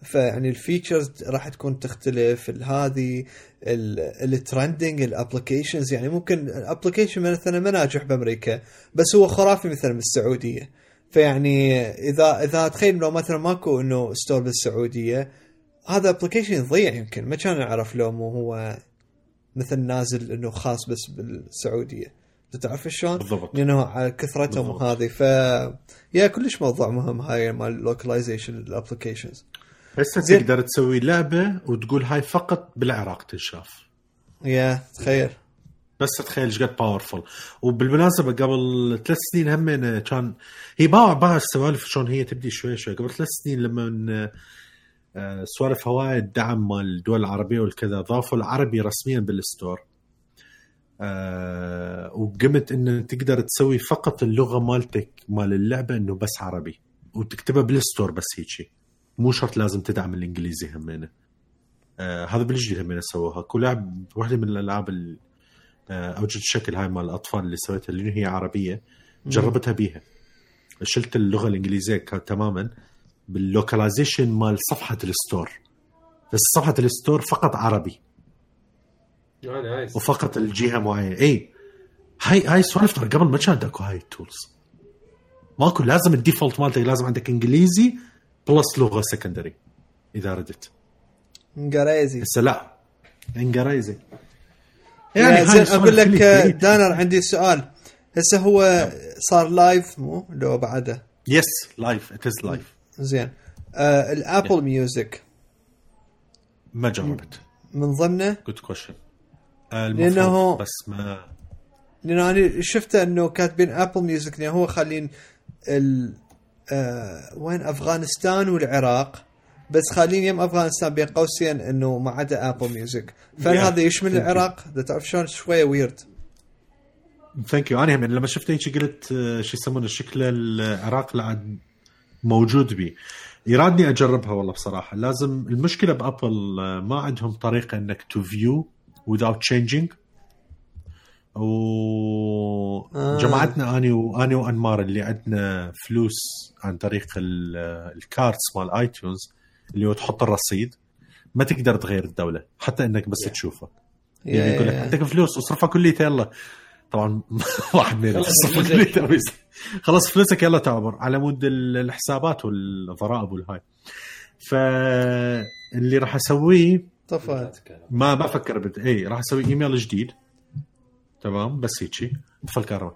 فيعني ال features راح تكون تختلف هذه ال trending ال applications يعني ممكن ال application مثلا ما ناجح بأمريكا بس هو خرافي مثلا بالسعودية. فيعني إذا إذا تخيل لو مثلا ماكو إنه store بالسعودية هذا application يضيع يمكن. ما كان نعرف لو مو هو مثل نازل إنه خاص بس بالسعودية. تعرف شلون؟ بالضبط. لأنه على كثرتهم هذه. ف يا كلش موضوع مهم هاي مال ال localization ال applications هسه تقدر تسوي لعبة وتقول هاي فقط بالعراق تنشاف. يا تخيل. بس تخيل إيش قد powerful وبالمناسبة قبل ثلاث سنين هم كان هي باع باع السوالف شلون هي تبدي شوي شوي قبل ثلاث سنين لما آه، سوالف هواي الدعم مال الدول العربية والكذا ضافوا العربي رسميا بال store. أه وقمت انه تقدر تسوي فقط اللغة مالتك مال اللعبة إنه بس عربي. وتكتبها بال store بس هيك مو شرط لازم تدعم الإنجليزي همينه. آه هذا بالجديد همينه سووها. كل لعب واحدة من الألعاب آه اوجد الشكل هاي مال الأطفال اللي سويتها اللي هي عربية جربتها بيها. شلت اللغة الإنجليزية تماما بال localization مال صفحة ال store. بس صفحة ال store فقط عربي. آه، وفقط الجهة معينة. اي هاي هاي سوالف قبل ما كانت أكو هاي ال tools ماكو لازم ال default مالتك لازم عندك إنجليزي plus لغة secondary إذا ردت. انجريزي هسه لا انجريزي يعني زين أقول لك آه،. دانر عندي سؤال. هسه هو صار live مو؟ لو بعده. yes live it is live زين. آه الابل ميوزك ما جربت من ضمنه؟ good question لأنه- بس ما لأنه أنا شفته إنه كاتبين ابل ميوزك لأنه هو خالين ال آه وين؟ أفغانستان والعراق. بس خالين يم أفغانستان بين قوسين إنه ما عدا ابل ميوزك فهل. هذا يشمل العراق؟ تعرف شلون شوية ويرد thank you أنا هم لما شفت هيك قلت آه، شو يسمونه شكل العراق لعد موجود بي. يرادني أجربها والله بصراحة. لازم المشكلة بأبل آه، ما عندهم طريقة إنك to view without changing. آه. وجماعتنا آني واني وأنمار اللي عندنا فلوس عن طريق ال- الـ cards مال ايتونز اللي هو تحط الرصيد ما تقدر تغير الدولة حتى إنك بس Yeah. تشوفه. يعني يقول لك عندك فلوس اصرفها كليتها يلا. طبعا <laughs> واحد من خلص اصرفها فلوسك. كليتها يلا تعبر. على مود ال- الحسابات والضرائب والهاي. فاللي راح أسويه طفت ما ما أفكر بد... اي راح أسوي إيميل جديد. تمام بس هيك طفى الكهرباء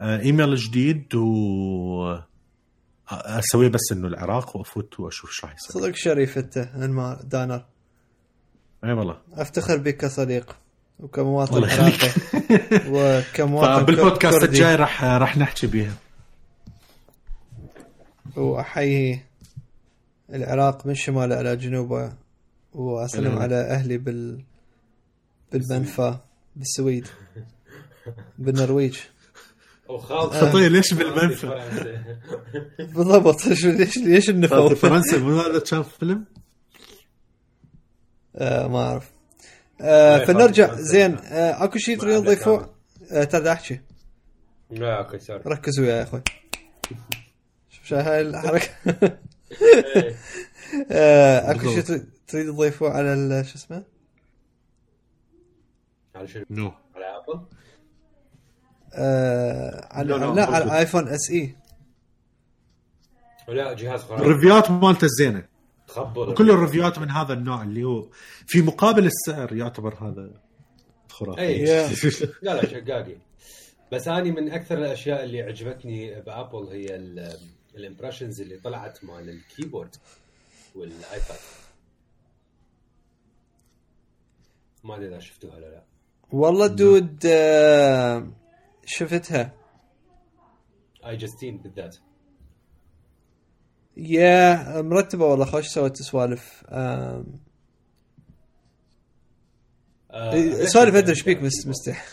آه إيميل جديد و أسويه بس إنه العراق وأفوت وأشوف إيش راح يصير صدق شريف أنت انمار دانر إي والله أفتخر بك كصديق وكمواطن. عراقي <laughs> وكمواطن <laughs> فبالبودكاست كردي. الجاي راح راح نحكي بيها وأحيي العراق من شماله إلى جنوبه وأسلم. على أهلي بال بالمنفى بالسويد بالنرويج. خطيه ليش بالمنفى؟ <laughs> بالضبط. ليش ليش ليش النفوف فرنسا مو هذا كان فيلم؟ آه ما أعرف. آه فنرجع. زين آه أكو شيء تريد آه ترى أحكي. لا أوكي sorry. ركزوا يا أخوي. شوف شو هاي الحركة. <laughs> أكو شيء. تريد- تضيفوه على ال- شو اسمه؟ على شنو؟ no. على ابل؟ آه على لا، لا، لا على. الايفون اس اي لا جهاز خرافي ال review ات مالته زينة. تخبل كل ال review ات من هذا النوع اللي هو في مقابل السعر يعتبر هذا خرافي. اي. <laughs> لا لا شقاقي. بس اني من أكثر الأشياء اللي عجبتني بأبل هي ال impressions اللي طلعت مال ال keyboard والآيباد. ما أدري إذا شفتوها ولا لا. والله dude آه شفتها. اي جاستين بالذات يا مرتبة والله خوش سويت سوالف آه، إيه، سوالف أدري؟ إيش بيك مس مستح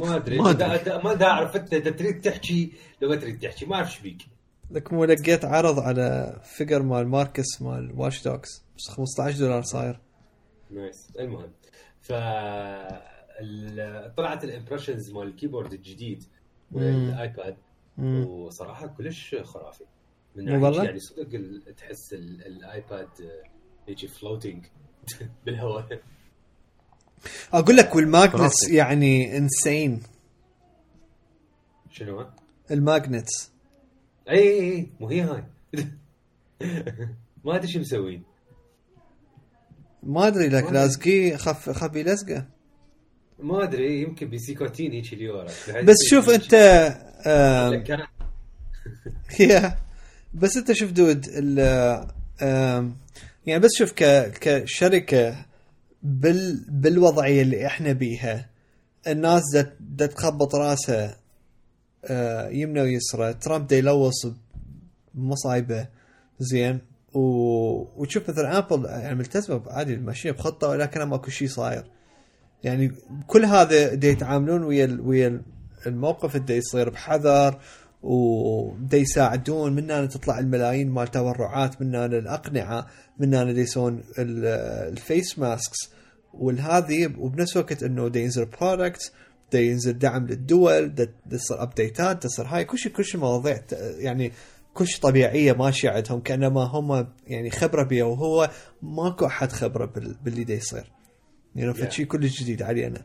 ما <laughs> أدري. ما. أدري. اعرف انت إذا تريد تحكي لو ما تريد تحكي ما أعرف إيش بيك. لك مو لقيت عرض على فيجر مال ماركس مال واش دوكس. بس 15 دولار صاير. نايس. المهم. ف طلعت ال impressions مال ال keyboard الجديد والآيباد. وصراحة كلش خرافي. من والله؟ يعني صدق تحس ال- الآيباد يجي floating <laughs> بالهواء. أقول لك وال magnets. يعني insane شنو؟ ال magnets. اي اي اي مو هي هاي. <laughs> ما أدري شو مسوين. ما أدري لك ما لازقيه خف خبي لزقة. ما أدري يمكن بسيكوتين هيك اليورا بس شوف أنت <laughs> يا. بس أنت شوف دود يعني بس شوف ك كشركة بال بالوضعية اللي إحنا بيها الناس دا, دا تخبط راسها آه، يمنى ويسرى. ترامب دا يلوص بمصايبة زين. و... وتشوف مثلا Apple يعني ملتزمة عادي ماشيه بخطة ولكن ماكو شيء صاير. يعني كل هذا دا يتعاملون ويا. ويا ال- الموقف دا يصير بحذر ودا يساعدون. من هنا تطلع الملايين مال تبرعات من هنا الأقنعة من هنا يسوون ال- ال face masks والهذه وبنفس الوقت إنه دا ينزل products دا ينزل دعم للدول دا تصير update ات تصير هاي. كل شيء كل شيء مواضيع يعني كل شيء طبيعية ماشية عندهم كأنما هم يعني خبرة بها وهو ماكو أحد خبرة بال- باللي دا يصير. يعني Yeah. فشي كلش جديد علينا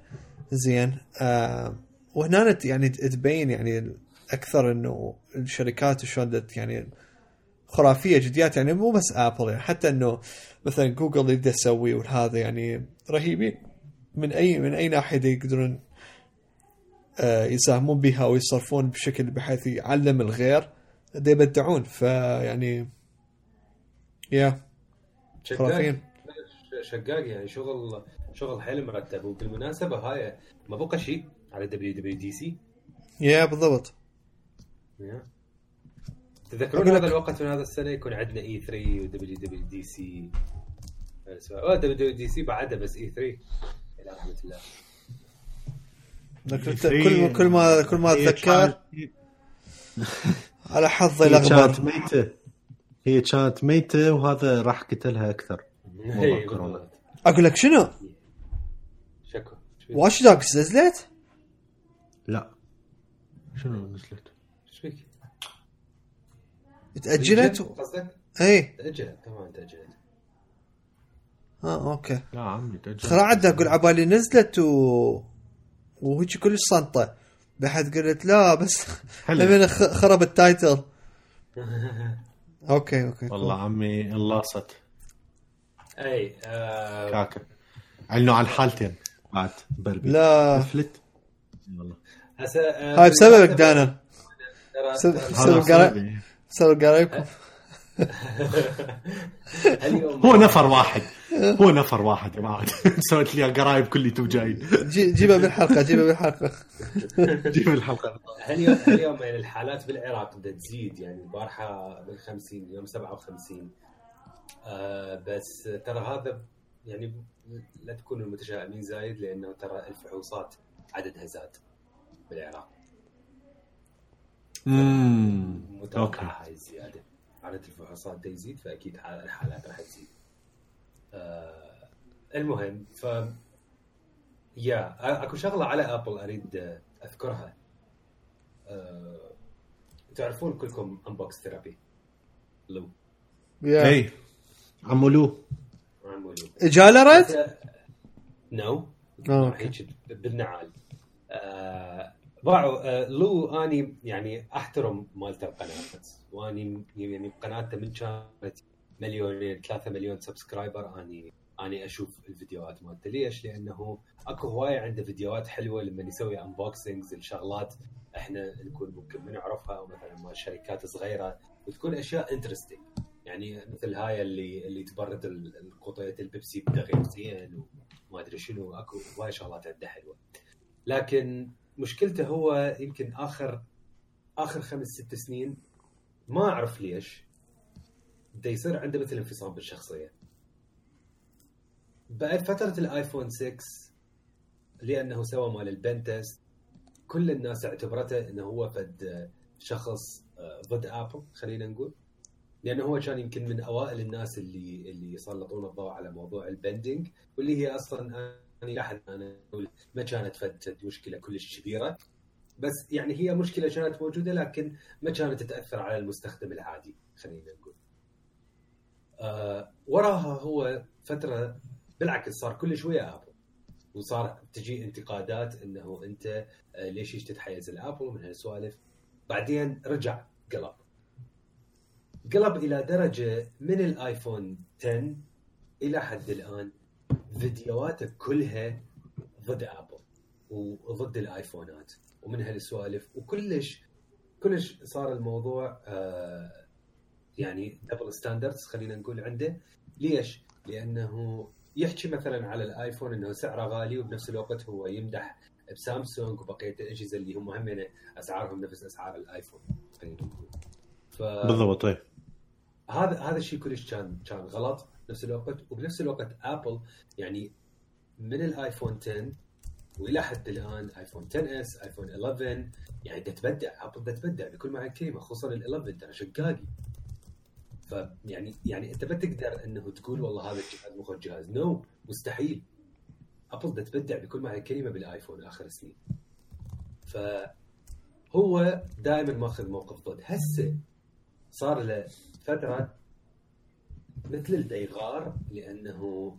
زين آه وهنا يعني تبين يعني أكثر إنه الشركات شلون يعني خرافية جديات يعني مو بس Apple يعني حتى إنه مثلا جوجل اللي تسوي وهذا يعني رهيبين. من اي من أي ناحية يقدرون آه، يساهمون بها ويصرفون بشكل بحيث يعلم الغير يبدعون. فيعني يا خرافيين شقاقي يعني شغل شغل حيل مرتب وبالمناسبه هاي ما بقى شيء على دبليو دبليو دي سي يا بالضبط. تذكرون هذا الوقت من هذا السنة يكون عندنا اي 3 ودبليو دبليو دي سي أه دبليو دبليو دي سي بعدها بس اي 3 إلى رحمه الله. أنت كل كل ما كل ما أتذكر. على حظي هي كانت ميتة. هي كانت ميتة وهذا راح قتلها أكثر. <laughs> أقول لك شنو؟ واتش دوجز نزلت؟ لا شنو نزلت؟ إيش فيك؟ تاجلت؟ قصدك؟ اي تاجلت طبعا تاجلت آه أوكي لا عمي تأجل. خرا عدى أقول عبالي نزلت و وهيك كلش صنطة بحد قلت لا بس. لمن خ- خرب التايتل <laughs> أوكي أوكي والله عمي انلاصت إي آه، كاكا علنوا عن حالتين بعد بربي. لا. فلت والله. هسه آه، هاي بسببك دانا بسبب- قرايبكم هو نفر واحد. هو نفر واحد يا جماعة <laughs> سويت لي قرايب كليتهم جايين جي- جيبها بالحلقة جيبها بالحلقة جيب الحلقة. اليوم اليوم يعني الحالات بالعراق بدها تزيد؟ يعني البارحة بال 50 يوم 57 آه بس ترى هذا يعني لا تكونوا متشائمين زايد لأنه ترى الفحوصات عددها زاد بالعراق. امم متوقع أوكي. هاي الزيادة. عدد الفحوصات دا يزيد فأكيد حال- الحالات راح تزيد. آه المهم ف يا أكو شغلة على ابل أريد أذكرها. آه تعرفون كلكم انبوكس ثيرابي لو. يا. اي عمولوه عمو لو. اجاله رد؟ No. هيك بالنعال آه، باعوا آه، لو أني يعني أحترم مالته القناة وأني يعني قناته من كانت مليونين ثلاثة مليون subscriber اني أني أشوف الفيديوهات مالته ليش؟ لأنه أكو هواية عنده فيديوهات حلوة لما يسوي unboxings الشغلات إحنا نكون ممكن ما نعرفها أو مثلا مال شركات صغيرة وتكون أشياء interesting يعني مثل هاي اللي اللي تبرد ال- القطيه البيبسي بدغير زين وما أدري شنو أكو هواي شغلات عنده حلوة. لكن مشكلته هو يمكن اخر آخر خمس ست سنين ما أعرف ليش بدا يصير عنده مثل انفصام بالشخصية. بعد فترة ال iPhone 6 لأنه سوى مال ال bend test كل الناس اعتبرته إنه هو فد شخص آه، ضد Apple خلينا نقول. لأنه هو كان يمكن من أوائل الناس اللي اللي يسلطون الضوء على موضوع ال bending واللي هي أصلا أنا لاحظ أنا ما كانت فد مشكلة كلش كبيرة. بس يعني هي مشكلة كانت موجودة لكن ما كانت تاثر على المستخدم العادي خلينا نقول. آه وراها هو فترة بالعكس صار كل شوية Apple وصار تجي انتقادات إنه أنت آه، ليش تتحيز ال Apple من هالسوالف. بعدين رجع قلب قلب إلى درجة من الآيفون 10 إلى حد الآن. فيديوهاته كلها ضد Apple وضد الآيفونات ومن هالسوالف. وكلش كلش صار الموضوع آه يعني double standards خلينا نقول عنده. ليش؟ لأنه يحكي مثلا على الآيفون إنه سعره غالي وبنفس الوقت هو يمدح بسامسونج وبقية الأجهزة اللي هم هم أسعارهم نفس أسعار الآيفون. خلينا نقول. ف... بالضبط إيه. هذا هذا الشيء كلش كان كان غلط. بنفس الوقت وبنفس الوقت Apple يعني من الآيفون 10 وإلى حد الآن آيفون 10S آيفون 11 يعني دا تبدع. Apple دا تبدع بكل معنى الكلمة خصوصا ال 11 ترى شقاقي. فيعني يعني أنت ما تقدر إنه تقول والله هذا الجهاز مو جهاز. No no, مستحيل. Apple دا تبدع بكل معنى الكلمة بالآيفون آخر السنين. فهو دائما ماخذ موقف ضد. هسه صار له فترة مثل الديغار لأنه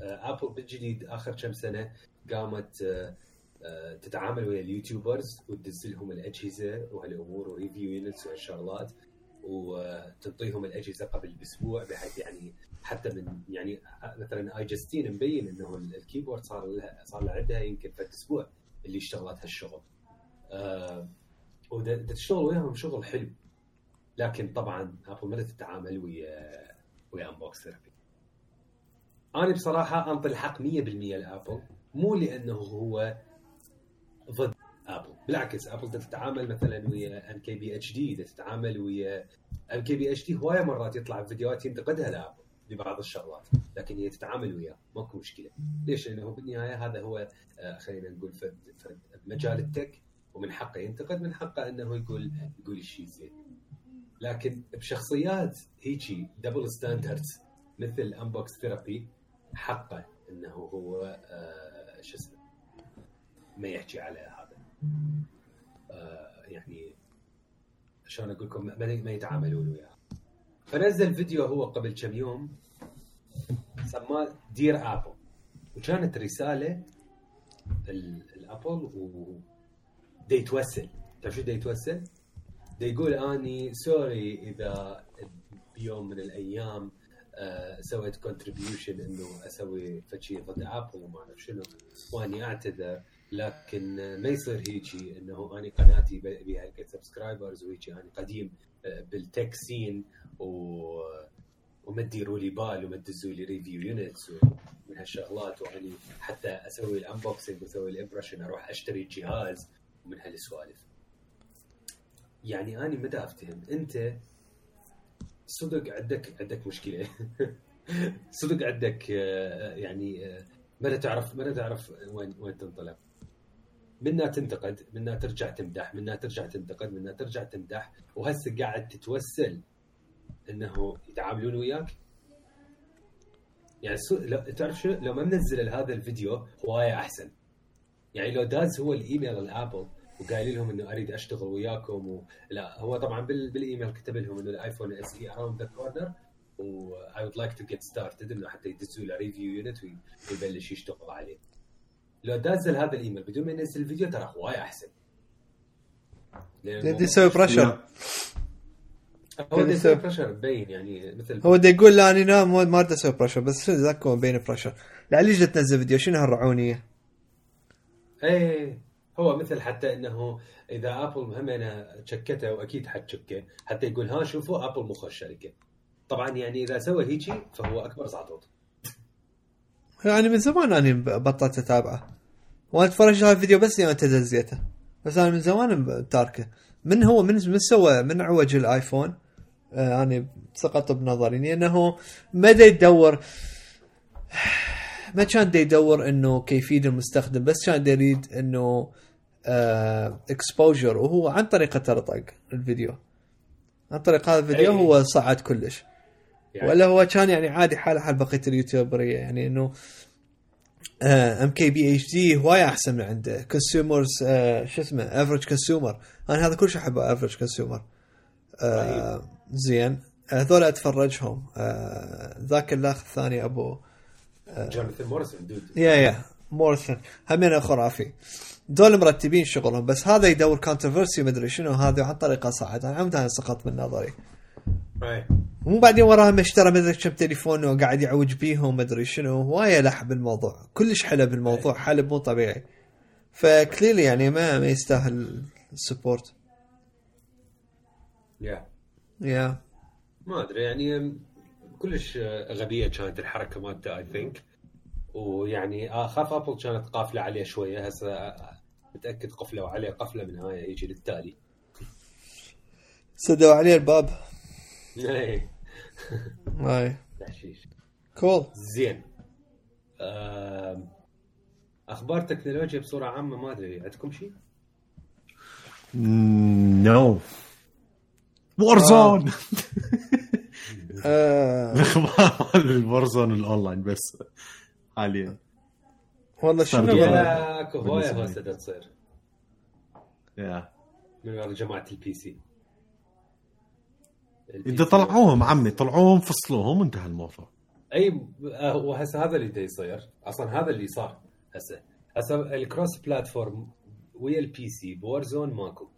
آه، Apple بالجديد آخر كم سنة قامت آه، آه، تتعامل ويا ال YouTubers وتدز لهم الأجهزة وهالأمور و review units وهالشغلات وتنطيهم الأجهزة قبل بأسبوع بحيث يعني حتى من يعني مثلا iJustine مبين إنه ال keyboard صار لها صار لها عندها يمكن فد أسبوع اللي اشتغلت هالشغل. آه وتشتغل وياهم شغل حلو. لكن طبعا ابل ما تتعامل ويا ويا Unbox Therapy. أنا بصراحة أنطي الحق 100% لأبل مو لأنه هو ضد أبل بالعكس أبل تتعامل مثلا ويا ام كي بي اتش دي تتعامل ويا ام كي بي اتش دي هواية مرات يطلع فيديوهات ينتقدها لأبل ببعض الشغلات لكن هي تتعامل وياه ماكو مشكلة ليش؟ لأنه بالنهاية هذا هو آه، خلينا نقول فرد فرد مجال ال tech ومن حقه ينتقد من حقه إنه يقول يقول الشيء زين لكن بشخصيات هيجي double standards مثل Unbox Therapy حقه إنه هو آه شو اسمه ما يحكي على هذا. آه يعني شلون أقول لكم ما يتعاملون وياه. فنزل فيديو هو قبل كم يوم سماه Dear Apple وكانت رسالة ال- الأبل و دي يتوسل تعرف شو دي يتوسل؟ دي يقول اني sorry إذا بيوم من الأيام آه، سويت contribution إنه أسوي فشي ضد ابل وما أعرف شنو. وأني أعتذر لكن ما يصير هيجي إنه أني قناتي ب- بيها هيك subscribers وهيجي أني قديم آه، بال tech scene و وما تديروا لي بال وما تدزوا لي review units ومن هالشغلات. وأني حتى أسوي ال unboxing وأسوي ال impression أروح أشتري جهاز ومن هالسوالف. يعني اني ما افتهم أنت صدق عندك عندك مشكلة. <laughs> صدق عندك آه، يعني آه، ما تعرف ما تعرف وين وين تنطلق. منا تنتقد منا ترجع تمدح منا ترجع تنتقد منا ترجع تمدح. وهسه قاعد تتوسل إنه يتعاملون وياك. يعني سو... لو... تعرف شو لو ما منزل هذا الفيديو هواية أحسن. يعني لو داز هو الإيميل الآبل وقايل لهم إنه أريد أشتغل وياكم و... لا هو طبعا بال... بالإيميل كتب لهم إنه الآيفون إس إي around the corner و I would like to get started إنه حتى يدزوا له review unit ويبلش يشتغل عليه. لو دازل هذا الإيميل بدون ما ينزل الفيديو ترى هوايه أحسن. دي الموضوع- يسوي بريشر هو دي دي يسوي- بريشر مبين يعني مثل هو دا يقول لا أنا لا مو- ما اريد أسوي pressure بس شنو ذاك هو بين pressure لعلي ليش تنزل فيديو شنو هالرعونية؟ إيه هو مثل حتى إنه إذا آبل همنا شكته وأكيد حتشكه. حتى يقول ها شوفوا آبل مو خوش شركة. طبعا يعني إذا سوى هيجي فهو أكبر زعطوط يعني من زمان أنا بطلت أتابعه. وأنا أتفرج على الفيديو بس يوم أنت دزيته بس أنا من زمان تاركه. من هو من من سوى من عوج الآيفون؟ آه سقط بنظري. لأنه ما دا يدور؟ <sighs> ما كان دا يدور إنه كيف يفيد المستخدم بس كان دا يريد إنه exposure وهو عن طريقه ترى طق الفيديو. عن طريق هذا الفيديو أي. هو صعد كلش. يعني ولا هو كان يعني عادي حاله حال بقية اليوتيوبريه يعني إنه ام كي بي اتش دي هواية أحسن من عنده. كونسيومرز شو اسمه افريج كونسيومر أنا هذا كل شيء احبه افريج كونسيومر زين. هذول اتفرجهم آه، ذاك الأخ الثاني أبو جوناثان موريسون دود يا يا. مورسون همين خرافي دول مرتبين شغلهم بس هذا يدور كونتروفرسي مدري شنو هذا عن طريقه صعد أنا عمدها سقط من نظري. مو بعدين وراها ما اشترى مدري كم تليفون وقاعد يعوج بيهم مدري شنو. هوايه لح بالموضوع. كلش حلب بالموضوع. حلب مو طبيعي. فكليلي يعني ما ما يستاهل ال support يا يا ما أدري يعني كلش غبية كانت الحركة مالته I think ويعني أخاف أبل كانت قافلة عليه شوية. هسه متأكد قفلوا عليه قفلة من هاي يجي للتالي. سدوا عليه الباب. هاي. تحشيش. cool زين. أخبار تكنولوجيا بصورة عامة ما أدري عندكم شيء؟ no Warzone آه. <laughs> ال Warzone ال online بس. حاليا والله شنو اكو هوايه دا تصير يا من ورا جماعة ال PC اذا. طلعوهم عمي طلعوهم فصلوهم انتهى الموضوع اي آه، وهسه هذا اللي دا يصير أصلا هذا اللي صار هسه هسه ال cross platform ويا ال PC ب Warzone ماكو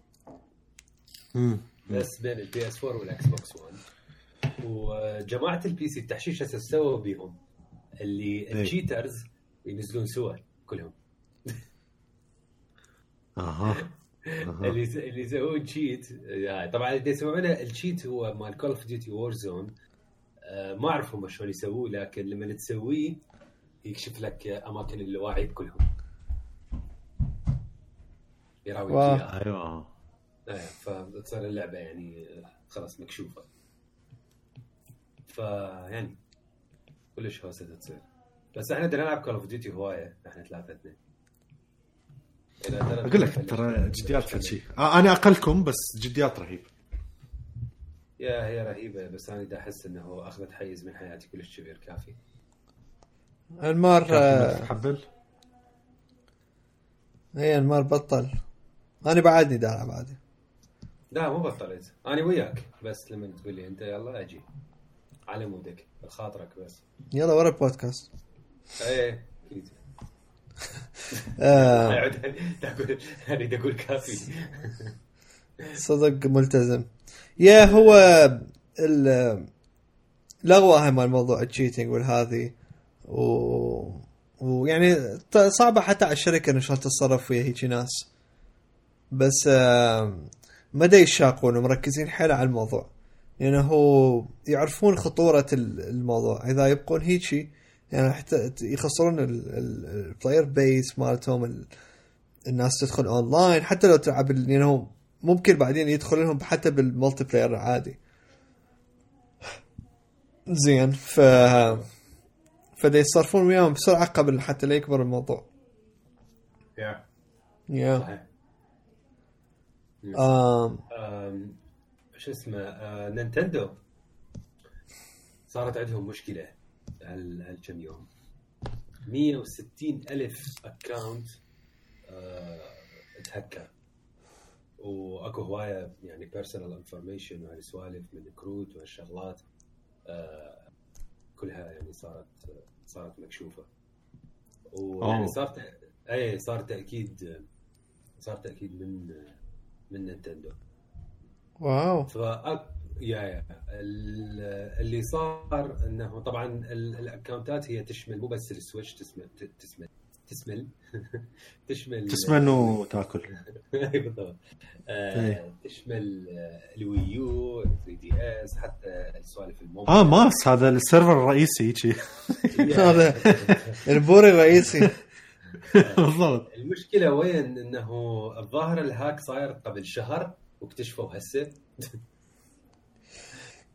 بس بين ال PS 4 وال Xbox 1 وجماعه ال PC التحشيش هسه سووا بيهم اللي إيه. ال cheaters ينزلون سوا كلهم. أها. اللي اللي يسوون cheat يعني طبعا اللي يسوونه ال cheat هو مال Call of Duty Warzone ما اعرف هم شلون يسووه لكن لما تسويه يكشف لك أماكن اللواعيب كلهم. يراويك. اياها أيوه. إيه، فتصير اللعبة يعني خلاص مكشوفة. فيعني كلش هوسة تصير بس إحنا بدنا نلعب Call of Duty هواية إحنا ثلاثة اثنين. أقول لك ترى جديات فد شيء. آه، أنا أقلكم بس جديات رهيب. يا هي رهيبة بس أنا دا أحس إنه أخذت حيز من حياتي كلش كبير كافي. أنمار آه، تتحبل. اي أنمار بطل. أنا بعدني دا العب عادي لا مو بطلت أنا وياك بس لما تقول لي أنت يلا أجي. على مودك. بخاطرك بس. يلا ورا البودكاست. إيه. أكيد <laughs> آه. أقعد <laughs> تقول أنا أقول كافي. صدق ملتزم. يا هو هاي مال موضوع ال cheating والهذي و ويعني صعبة حتى على الشركة إنه شلون تتصرف ويا هيجي ناس. بس آه، ما دا يتشاقون ومركزين حيل على الموضوع. لأنه هو يعرفون خطورة ال- الموضوع. إذا يبقون هيجي يعني حتى يخسرون ال player base مالتهم ال- الناس تدخل اونلاين حتى لو تلعب ال- لأنه ممكن بعدين يدخل لهم حتى بال multiplayer العادي زين ف فدا يتصرفون وياهم بسرعة قبل حتى لا يكبر الموضوع. yeah yeah صحيح. آم. آم، شو اسمه آه، نينتندو. صارت عندهم مشكلة هال هالكم يوم. 160 ألف account تهكر وأكو هواية يعني personal information وهالسوالف من كروت وهالشغلات آه، كلها يعني صارت صارت مكشوفة. ويعني. صار اي صار تأكيد صار تأكيد من من نينتندو. wow. ف yeah yeah. ال- اللي صار إنه طبعا ال- الأكونتات هي تشمل مو بس ال Switch <laughs> تشمل تشمل تشمل تشمل تسمن وتأكل. <laughs> بالضبط آه،. تشمل آه، ال Wii U 3DS حتى السوالف الموبايل. آه ماس هذا ال server الرئيسي هيجي. هذا <laughs> البوري الرئيسي. بالضبط. المشكلة وين؟ إنه الظاهر الهاك صاير قبل شهر. واكتشفوا هسه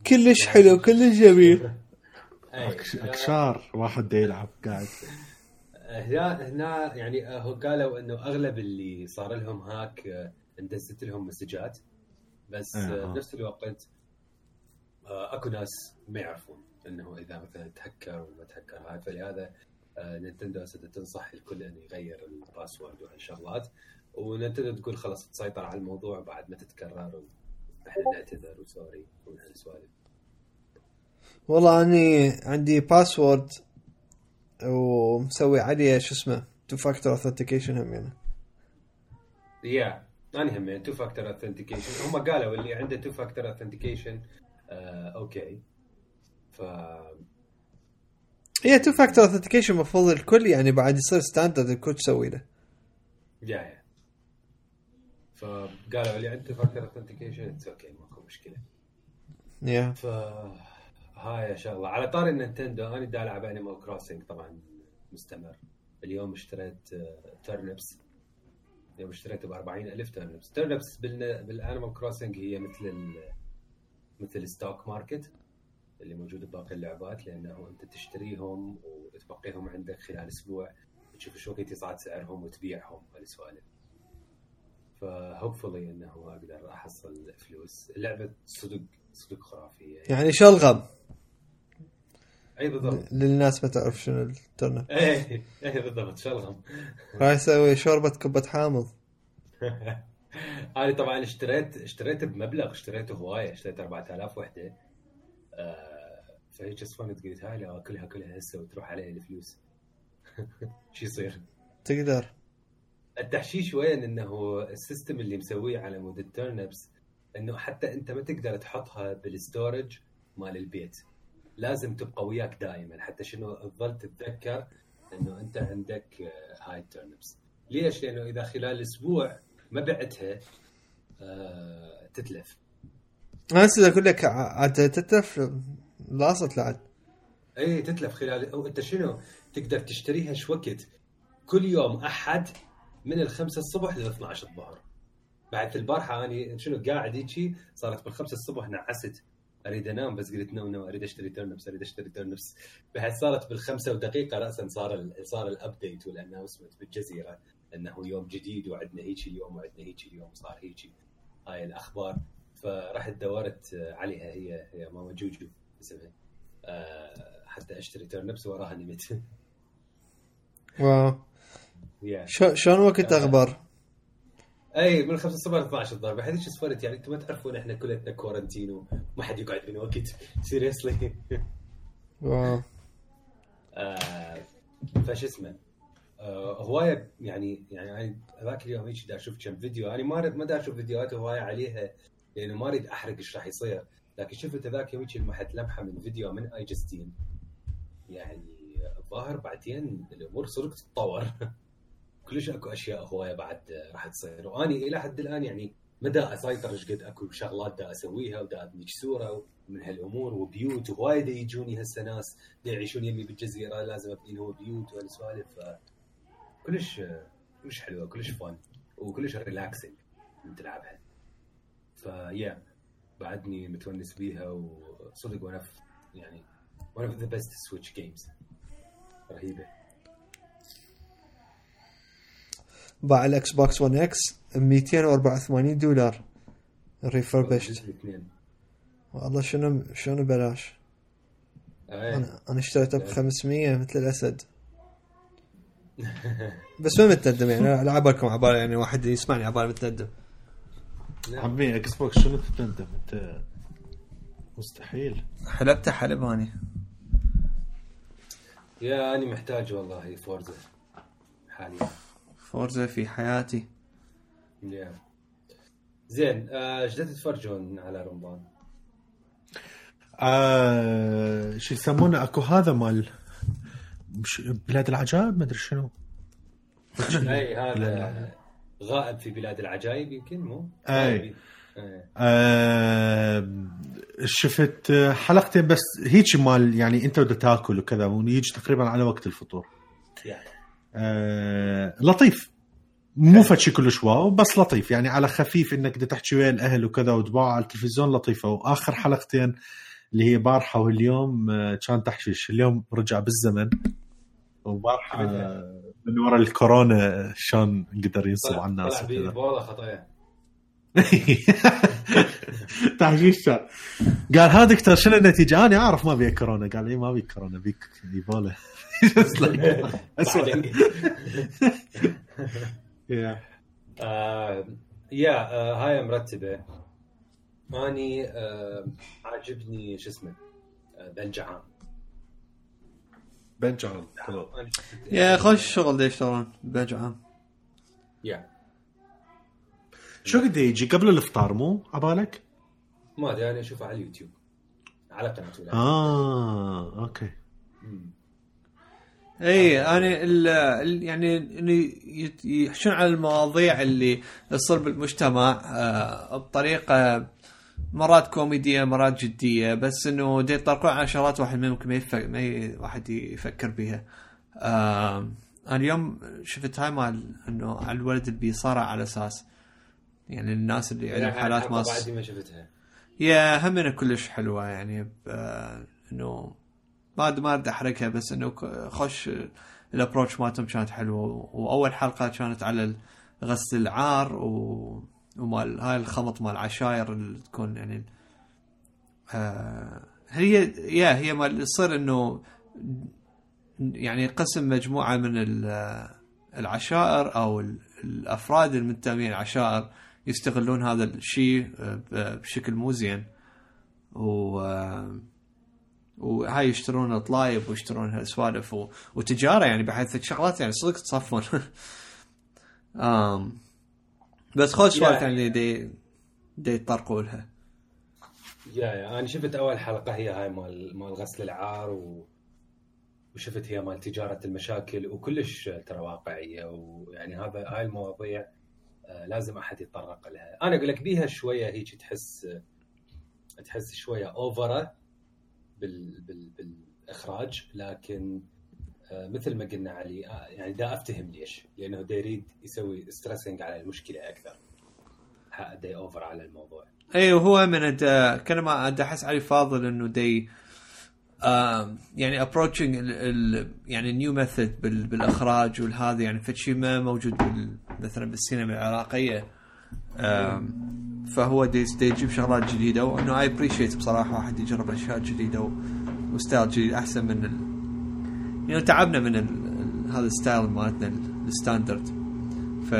كلش حلو كلش جميل. أكشار واحد دا يلعب قاعد. هنا هنا يعني آه، هو قالوا إنه أغلب اللي صار لهم هاك آه، اندست لهم مسجات. بس آه، آه. بنفس الوقت أكو ناس ما يعرفون إنه إذا مثلا تهكر ولا ما تهكر. هاي فلهذا نينتندو تنصح الكل إنه يغير ال password وهالشغلات. ونينتندو تقول خلاص تسيطر على الموضوع بعد ما تتكرر وإحنا نعتذر و sorry وهالسوالف والله أني عندي password ومسوي عليه شو اسمه two factor authentication هم يعني. yeah أنا هم two factor authentication هم قالوا اللي عنده two factor authentication okay ف هي two factor authentication المفروض الكل يعني بعد يصير standard الكل تسوي له. yeah yeah فقالوا اللي عنده factor authentication it's okay ماكو مشكلة. yeah ف هاي شغله على طاري النينتندو أنا دا ألعب Animal Crossing طبعا مستمر. اليوم اشتريت turnips اليوم اشتريته ب 40000 turnips turnips بال Animal Crossing هي مثل ال مثل ال stock market اللي موجود بباقي اللعبات لأنه أنت تشتريهم وتبقيهم عندك خلال أسبوع تشوف شو وقت يصعد سعرهم وتبيعهم. هالسوالف ف hopefully إنه أقدر أحصل فلوس. اللعبة صدق صدق خرافية. يعني شلغم أي بالضبط. للناس ما تعرف شنو ال turnip اي اي بالضبط. شلغم راح يسوي شوربة كبة حامض. <laughs> أنا طبعا اشتريت اشتريت بمبلغ اشتريته هواية اشتريت 4000 وحدة. آه فهيك صفنت قلت هاي لو اكلها كلها هسه وتروح علي الفلوس <laughs> شو يصير؟ تقدر. التحشيش وين إنه ال system اللي مسويه على مود ال turnips إنه حتى أنت ما تقدر تحطها بال storage مال البيت. لازم تبقى وياك دائما حتى شنو تظل تتذكر إنه أنت عندك آه، هاي ال turnips ليش؟ لأنه إذا خلال أسبوع ما بعتها آه، تتلف. أنا هسه أقول لك عاد تتلف؟ لاصت لعد اي تتلف خلال أنت شنو تقدر تشتريها شو وقت كل يوم أحد من الخمسة الصبح لل 12 الظهر. بعد في البارحة اني شنو قاعد هيجي صارت بالخمسة الصبح نعست أريد أنام بس قلت no no أريد أشتري turnips أريد أشتري turnips. بعد صارت بالخمسة ودقيقة راسا صار صار ال update وال announcement بالجزيرة إنه يوم جديد وعندنا هيك اليوم وعندنا هيك اليوم صار هيك هاي الأخبار. فرحت دورت عليها هي هي ماما جوجو اسمها أه حتى أشتري turnips وراها نمت. wow. شو- شلون وقت أخبار؟ أي من 5 الصبح ل 12 الظهر بحيث إيش سفرت يعني أنتم ما تعرفون إحنا كلنا quarantine وما حد يقعد من وقت. <laughs> seriously <laughs> wow. آه فش اسمه. آه هواية يعني يعني هذاك اليوم هيك دا أشوف كم فيديو. أنا ما اريد ما دا أشوف فيديوهات هواية عليها لأنه ما أريد أحرق إيش راح يصير. لكن شفت هذاك يوم هيك لمحت لمحة من فيديو من iJustine يعني الظاهر بعدين الأمور صرت تتطور. <laughs> كلش اكو اشياء هواية بعد راح تصير. واني إلى حد الآن يعني ما دا أسيطر إيش قد أكو شغلات دا أسويها ودا أبني صورة من هالأمور وبيوت. وهواية يجوني هسه ناس دا يعيشون يمي بالجزيرة لازم أبني هو بيوت وهالسوالف. كلش كلش حلوة كلش fun وكلش relaxing من تلعبها. ف yeah بعدني متونس بيها وصدق وأنا يعني one of the best switch games. رهيبة. باع ال Xbox 1 X 284 دولار. refurbished والله شنو شنو بلاش؟ أي. أنا أنا اشتريته ب 500 مثل الأسد. <laughs> بس ما متندم يعني؟ العبكم عبالي يعني واحد يسمعني عبالي متندم نعم. عمي إكس بوكس شنو تتندم أنت مستحيل. حلبته حلب اني يا اني محتاج والله فورزا حاليا. فورزا في حياتي. يا زين آه، إيش تتفرجون على رمضان؟ آه شو يسمونه؟ اكو هذا مال مش بلاد العجائب؟ ما أدري شنو. أي <laughs> هذا غائب في بلاد العجائب يمكن مو؟ أي. آه شفت حلقتين بس هيك مال يعني انت بدك تاكل وكذا ويجي تقريبا على وقت الفطور. يعني. آه لطيف. مو فشي كلش واو بس لطيف. يعني على خفيف إنك بدك تحكي ويا الاهل وكذا وتباع على التلفزيون لطيفة. وآخر حلقتين اللي هي بارحة واليوم آه، كان تحشيش. اليوم رجع بالزمن. وبارحة آه، من وراء الكورونا شلون قدر ينصب على الناس بوضع خطايا <laughs> تحشيش كان قال ها دكتور شنو النتيجة؟ أنا أعرف ما بيك كورونا. قال اي ما بيك كورونا بيك ايبولا <laughs> Just like-. <laughs> Yeah. آه، يا آه، هاي مرتبة. اني عاجبني شو اسمه آه، بنجعان. شفت- يا خوش شغل ده يشتغلون بجعان يا. شو قد يجي؟ قبل الافطار مو؟ عبالك؟ ما أدري أنا أشوفه على اليوتيوب. على ولا آه أوكي. اي أنا ال يعني يحشون على المواضيع اللي تصير بالمجتمع آه، بطريقة مرات كوميدية مرات جدية بس إنه دي يطرقون على شغلات واحد ما ممكن ما, يفكر ما واحد يفكر بيها. آه، أنا اليوم شفت هاي مال إنه على الولد اللي بيصارع على أساس يعني الناس اللي عندهم حالات ماس. بعد ما شفتها. يا همنا كلش حلوة يعني آه، إنه ما ما اريد احرقها بس إنه خوش الابروتش مالتهم كانت حلوة. وأول حلقة كانت على غسل العار و... ومال هاي الخلط مال عشاير اللي تكون يعني آه هي يا هي مال يصير إنه يعني قسم مجموعة من ال- العشائر أو ال- الأفراد المنتمين للعشائر يستغلون هذا الشيء ب- بشكل مو زين. و وهاي يشترون طلايب ويشترون هالسوالف. وتجارة يعني بحيث الشغلات يعني صدق تصفون <laughs> آم. بس خوش سوالف يعني- دي دا يتطرقوا لها يا يا أنا شفت أول حلقة هي هاي مال مال غسل العار و... وشفت هي مال تجارة المشاكل وكلش ترى واقعية ويعني هذا هاي المواضيع آه، لازم أحد يتطرق لها أنا أقول لك بيها شوية هيك تحس تحس شوية over بال... بال... بالإخراج لكن آه، مثل ما قلنا علي آه، يعني دا أفتهم ليش؟ لأنه دا يريد يسوي stressing على المشكلة أكثر. دا over على الموضوع. اي وهو من ما دا أحس علي فاضل إنه دي يعني approaching يعني new method بالإخراج والهذا يعني فشي ما موجود مثلا بالسينما العراقية. فهو يجيب شغلات جديدة وأنه اي appreciate بصراحة واحد يجرب أشياء جديدة و style جديد أحسن من ال... يعني تعبنا من ال... ال... هذا ال style مالتنا ال- ال standard ف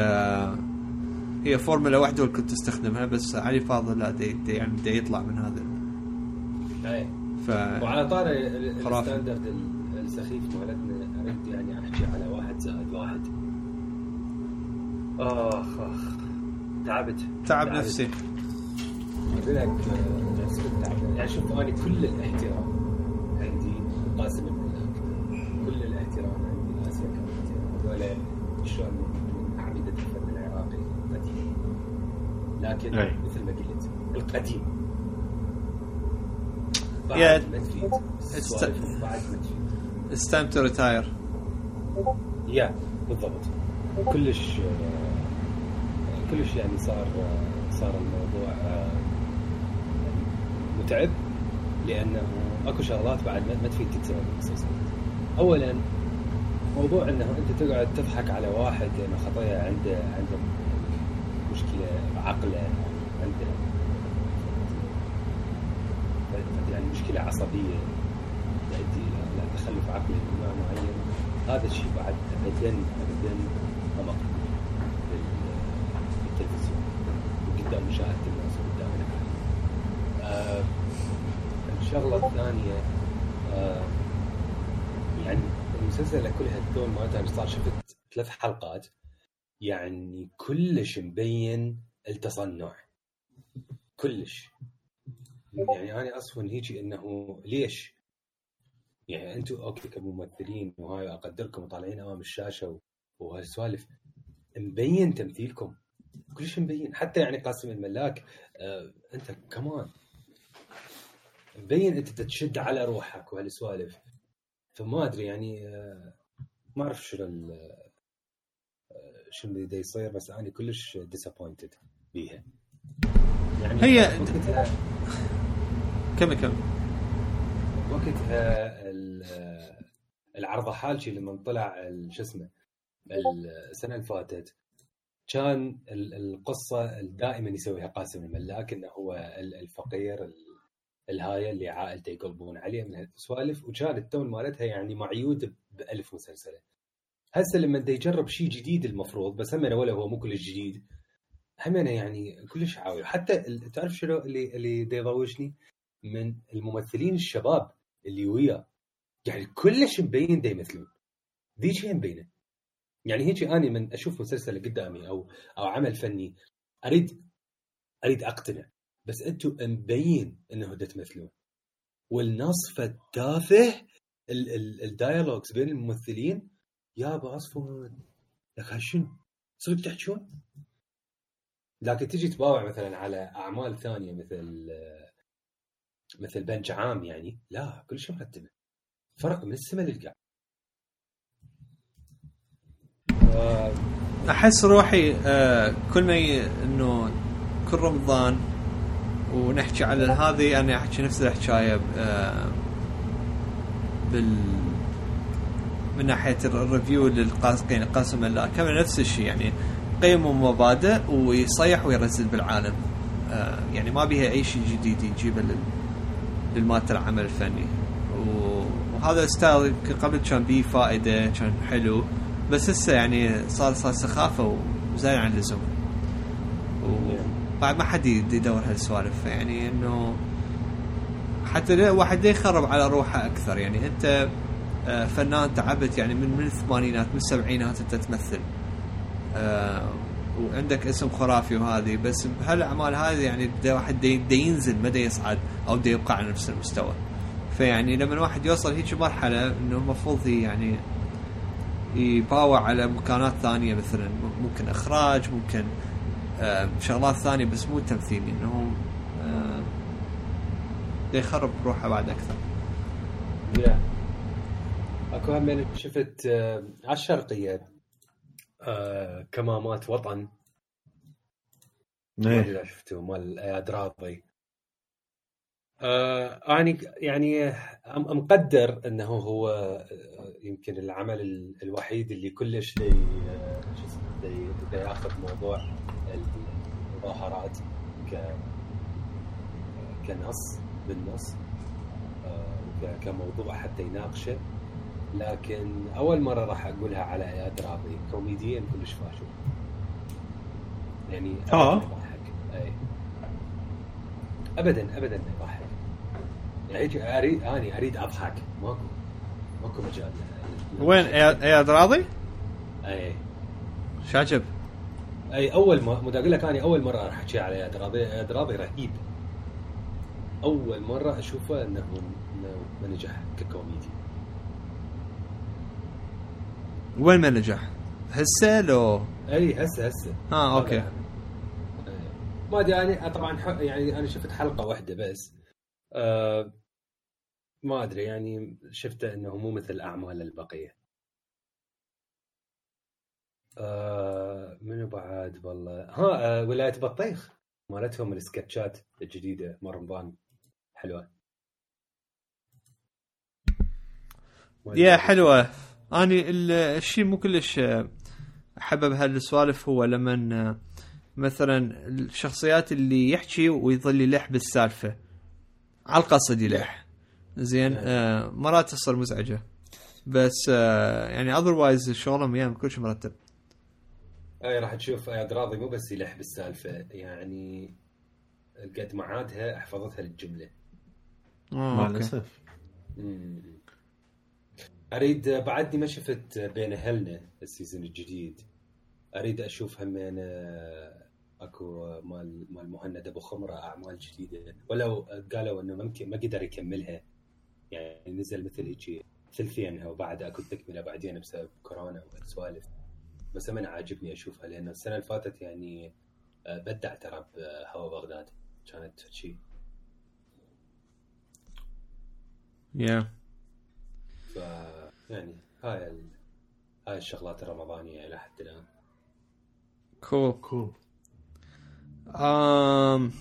هي فورمولا واحدة اللي كنت تستخدمها بس علي فاضل لا دي, دي يعني دي يطلع من هذا. أي. ف وعلى ال- خرافي. ال standard ال- السخيف مالتنا أريد يعني أحكي على واحد زائد واحد. آخ آخ. تعبت. تعب تعبت. نفسي. أقول لك آه، يعني شوف أنا كل الاحترام عندي قاسم الملاك كل الاحترام عندي اسيا هذول شلون من اعمده الفن العراقي القديم لكن أي. مثل ما قلت القديم. بعد ما تفيد بعد ما تفيد. It's time to retire. يا بالضبط. كلش آه، كلش يعني صار صار الموضوع آه، متعب لأنه أكو شغلات بعد ما ما تفيد تتسوى بالمسلسلات. اولا موضوع إنه أنت تقعد تضحك على واحد لأنه خطيه عنده عنده مشكلة بعقله عنده يعني مشكلة عصبية تؤدي إلى تخلف عقلي من نوع معين هذا الشيء بعد ابدا ابدا غلط بال- بالتلفزيون وقدام مشاهدة الناس وقدام العالم. آه الشغلة الثانية آه يعني المسلسل كلها التون مالتها صار شفت ثلاث حلقات يعني كلش مبين التصنع كلش يعني أنا أصلا هيجي إنه ليش؟ يعني أنتم أوكي كممثلين وهاي أقدركم وطالعين أمام الشاشة وهالسوالف مبين تمثيلكم كلش مبين. حتى يعني قاسم الملاك آه أنت كمان مبين أنت تشد على روحك وهالسوالف. فما أدري يعني آه ما أعرف شنو آه، شنو اللي يصير بس أنا كلش ديسابوينتد بيها. يعني هي- وقتها كمل كمل. وقتها ال- العرضة حالشي لما طلع شو اسمه السنة اللي فاتت. كان ال- القصة دائما يسويها قاسم الملاك انه هو ال- الفقير ال- الهاية اللي عائلته يقلبون عليه من هالسوالف وكان التون مالتها يعني معيود بألف مسلسلة. هسه لما دا يجرب شيء جديد المفروض بس همنا ولا هو مو كلش جديد همنا يعني كلش عاوي. حتى تعرف شنو اللي اللي يضوجني من الممثلين الشباب اللي وياه يعني كلش مبين دا يمثلون. ذي شيء مبينة؟ يعني هيك اني من أشوف مسلسل قدامي أو أو عمل فني أريد أريد أقتنع بس أنتم مبين إنه دا تمثلون والنص التافه ال- ال- الدايالوجز بين الممثلين يا ابو عصفور لك شنو؟ صدق تحجون؟ لكن تجي تباوع مثلا على أعمال ثانية مثل مثل بنش عام يعني لا كل شيء مرتبة فرق من السماء للقاع آه، أحس روحي آه كل ما. إنه كل رمضان ونحكي على هذه أنا أحكي نفس الحكاية آه بال من ناحية الريفيو للقاسم قاسم الله كمان نفس الشيء يعني قيم ومبادئ ويصيح ويرزل بالعالم آه يعني ما بيها أي شيء جديد يجيبه لل... للمادة العمل الفني. وهذا ستايل قبل كان بيه فائدة كان حلو بس هسه يعني صار صار سخافة وزايد عن اللزوم. وبعد ما حد يد- يدور هالسوالف يعني إنه حتى لا- واحد لا يخرب على روحه أكثر؟ يعني أنت آه، فنان تعبت يعني من من الثمانينات من السبعينات أنت تمثل. آه، وعندك اسم خرافي وهذه بس بهالأعمال هذه يعني بدا واحد دا دا ينزل ما دا يصعد أو دا يبقى على نفس المستوى. فيعني لما الواحد يوصل هيك مرحلة إنه المفروض يعني يباوع على مكانات ثانية مثلا. ممكن إخراج ممكن آه، شغلات ثانية بس مو تمثيل انه آه، دا يخرب روحه بعد أكثر. يا أكو هم شفت آه، على الشرقيه آه، كمامات وطن. ما أدري إيه. إذا شفتوا مال اياد راضي آه اني يعني أم- مقدر أنه هو آه، يمكن العمل ال- الوحيد اللي كلش دي آه، دي, ياخذ موضوع المظاهرات ك كنص بالنص آه، كموضوع حتى يناقشه. لكن أول مرة راح أقولها على أياد راضي كوميديا كلش فاشل. يعني آه. أي. ابدا ابدا ما يضحك. اريد اني اريد أضحك. ماكو ماكو مجال. وين؟ اياد راضي؟ اي شاجب إي أول ما مو أقول لك اني أول مرة راح أحكي على اياد راضي اياد راضي رهيب. أول مرة أشوفه إنه ما نجح ككوميدي. وين ما نجح؟ هسه لو؟ إي هسه هسه. آه أوكي. يعني. ما أدري يعني طبعا يعني أنا شفت حلقة واحدة بس. آه ما أدري يعني شفته إنه مو مثل أعمال البقية. آه منو بعد؟ والله. ها آه ولاية بطيخ. مالتهم السكتشات الجديدة مال رمضان حلوة. يا حلوة. اني ال- الشيء مو كلش آه، أحبه بهالسوالف هو لما آه، مثلا الشخصيات اللي يحكي ويظل يلح بالسالفة. على القصد يلح. زين آه مرات تصير مزعجة. بس آه يعني اذروايز شغلهم وياهم كل شيء مرتب. اي راح تشوف اياد راضي مو بس يلح بالسالفة يعني قد ما عادها حفظتها للجملة. آه مع. الأسف. أريد بعدني ما شفت بين أهلنا ال season الجديد أريد أشوف همين آه، أكو مال مال مهند أبو خمرة أعمال جديدة. ولو قالوا إنه ممكن ما قدر يكملها. يعني نزل مثل هيك ثلثينها وبعد اكو تكمله بعدين بسبب كورونا والسوالف بس من عاجبني أشوفها لأن السنة اللي فاتت يعني آه، بدع ترى بهوى بغداد. كانت شيء يا ف يعني هاي ال... هاي الشغلات الرمضانية إلى حد الآن. cool cool um...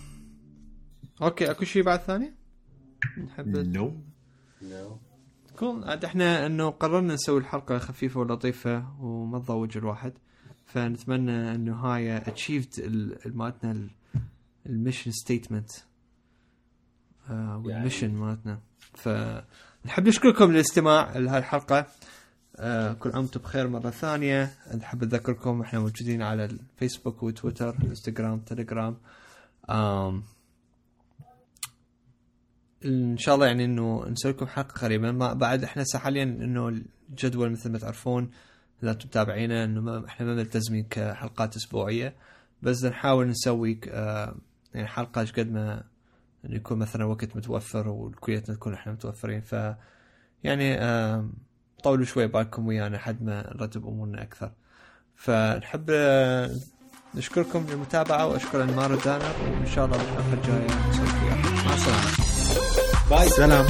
okay أكو شيء بعد ثاني؟ نحب no no cool عاد إحنا إنه قررنا نسوي الحلقة خفيفة ولطيفة وما تضوج الواحد. فنتمنى إنه هاي achieved مالتنا ال mission statement وال mission مالتنا. فنحب نشكركم للاستماع لهاي الحلقة. آه، كل عام وأنتم بخير مرة ثانية. نحب اذكركم إحنا موجودين على الفيسبوك وتويتر انستغرام تليجرام إن شاء الله يعني إنه نسوي لكم حلقة قريبا ما بعد إحنا حاليا إنه الجدول مثل ما تعرفون إذا أنتم إنه ما إحنا ما ملتزمين كحلقات أسبوعية. بس نحاول نسوي آه يعني حلقة قد ما إنه يكون مثلا وقت متوفر وكليتنا نكون إحنا متوفرين. ف يعني آه طولوا شوي بالكم ويانا لحد ما نرتب أمورنا أكثر. فنحب آه، نشكركم للمتابعة وأشكر أنمار دانر وإن شاء الله بالحلقة الجاية مع السلامة. باي سلام